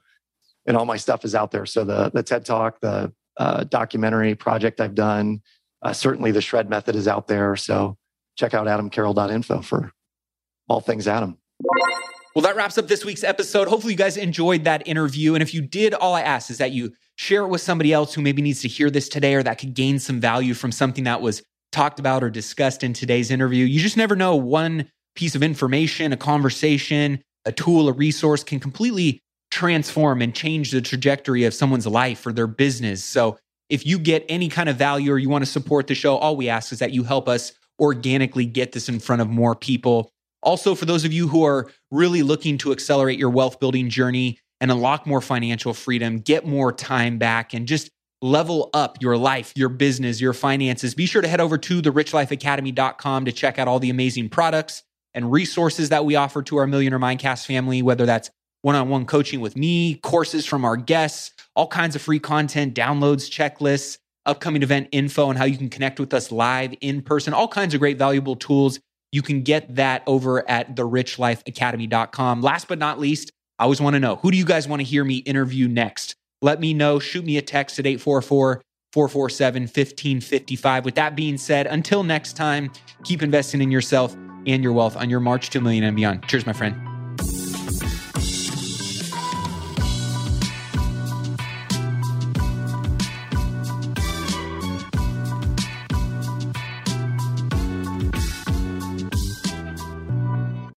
Speaker 4: And all my stuff is out there. So the, the TED Talk, the uh, documentary project I've done, uh, certainly the shred method is out there. So check out adamcarroll.info for all things Adam.
Speaker 3: Well, that wraps up this week's episode. Hopefully, you guys enjoyed that interview. And if you did, all I ask is that you share it with somebody else who maybe needs to hear this today or that could gain some value from something that was talked about or discussed in today's interview. You just never know. One piece of information, a conversation, a tool, a resource can completely transform and change the trajectory of someone's life or their business. So, if you get any kind of value or you want to support the show, all we ask is that you help us organically get this in front of more people. Also, for those of you who are really looking to accelerate your wealth building journey and unlock more financial freedom, get more time back, and just
Speaker 2: level up your life, your business, your finances, be sure to head over to therichlifeacademy.com to check out all the amazing products and resources that we offer to our Millionaire Mindcast family, whether that's one on one coaching with me, courses from our guests, all kinds of free content, downloads, checklists, upcoming event info, and how you can connect with us live in person, all kinds of great valuable tools. You can get that over at therichlifeacademy.com. Last but not least, I always want to know who do you guys want to hear me interview next? Let me know. Shoot me a text at 844 447 1555. With that being said, until next time, keep investing in yourself and your wealth on your march to a million and beyond. Cheers, my friend.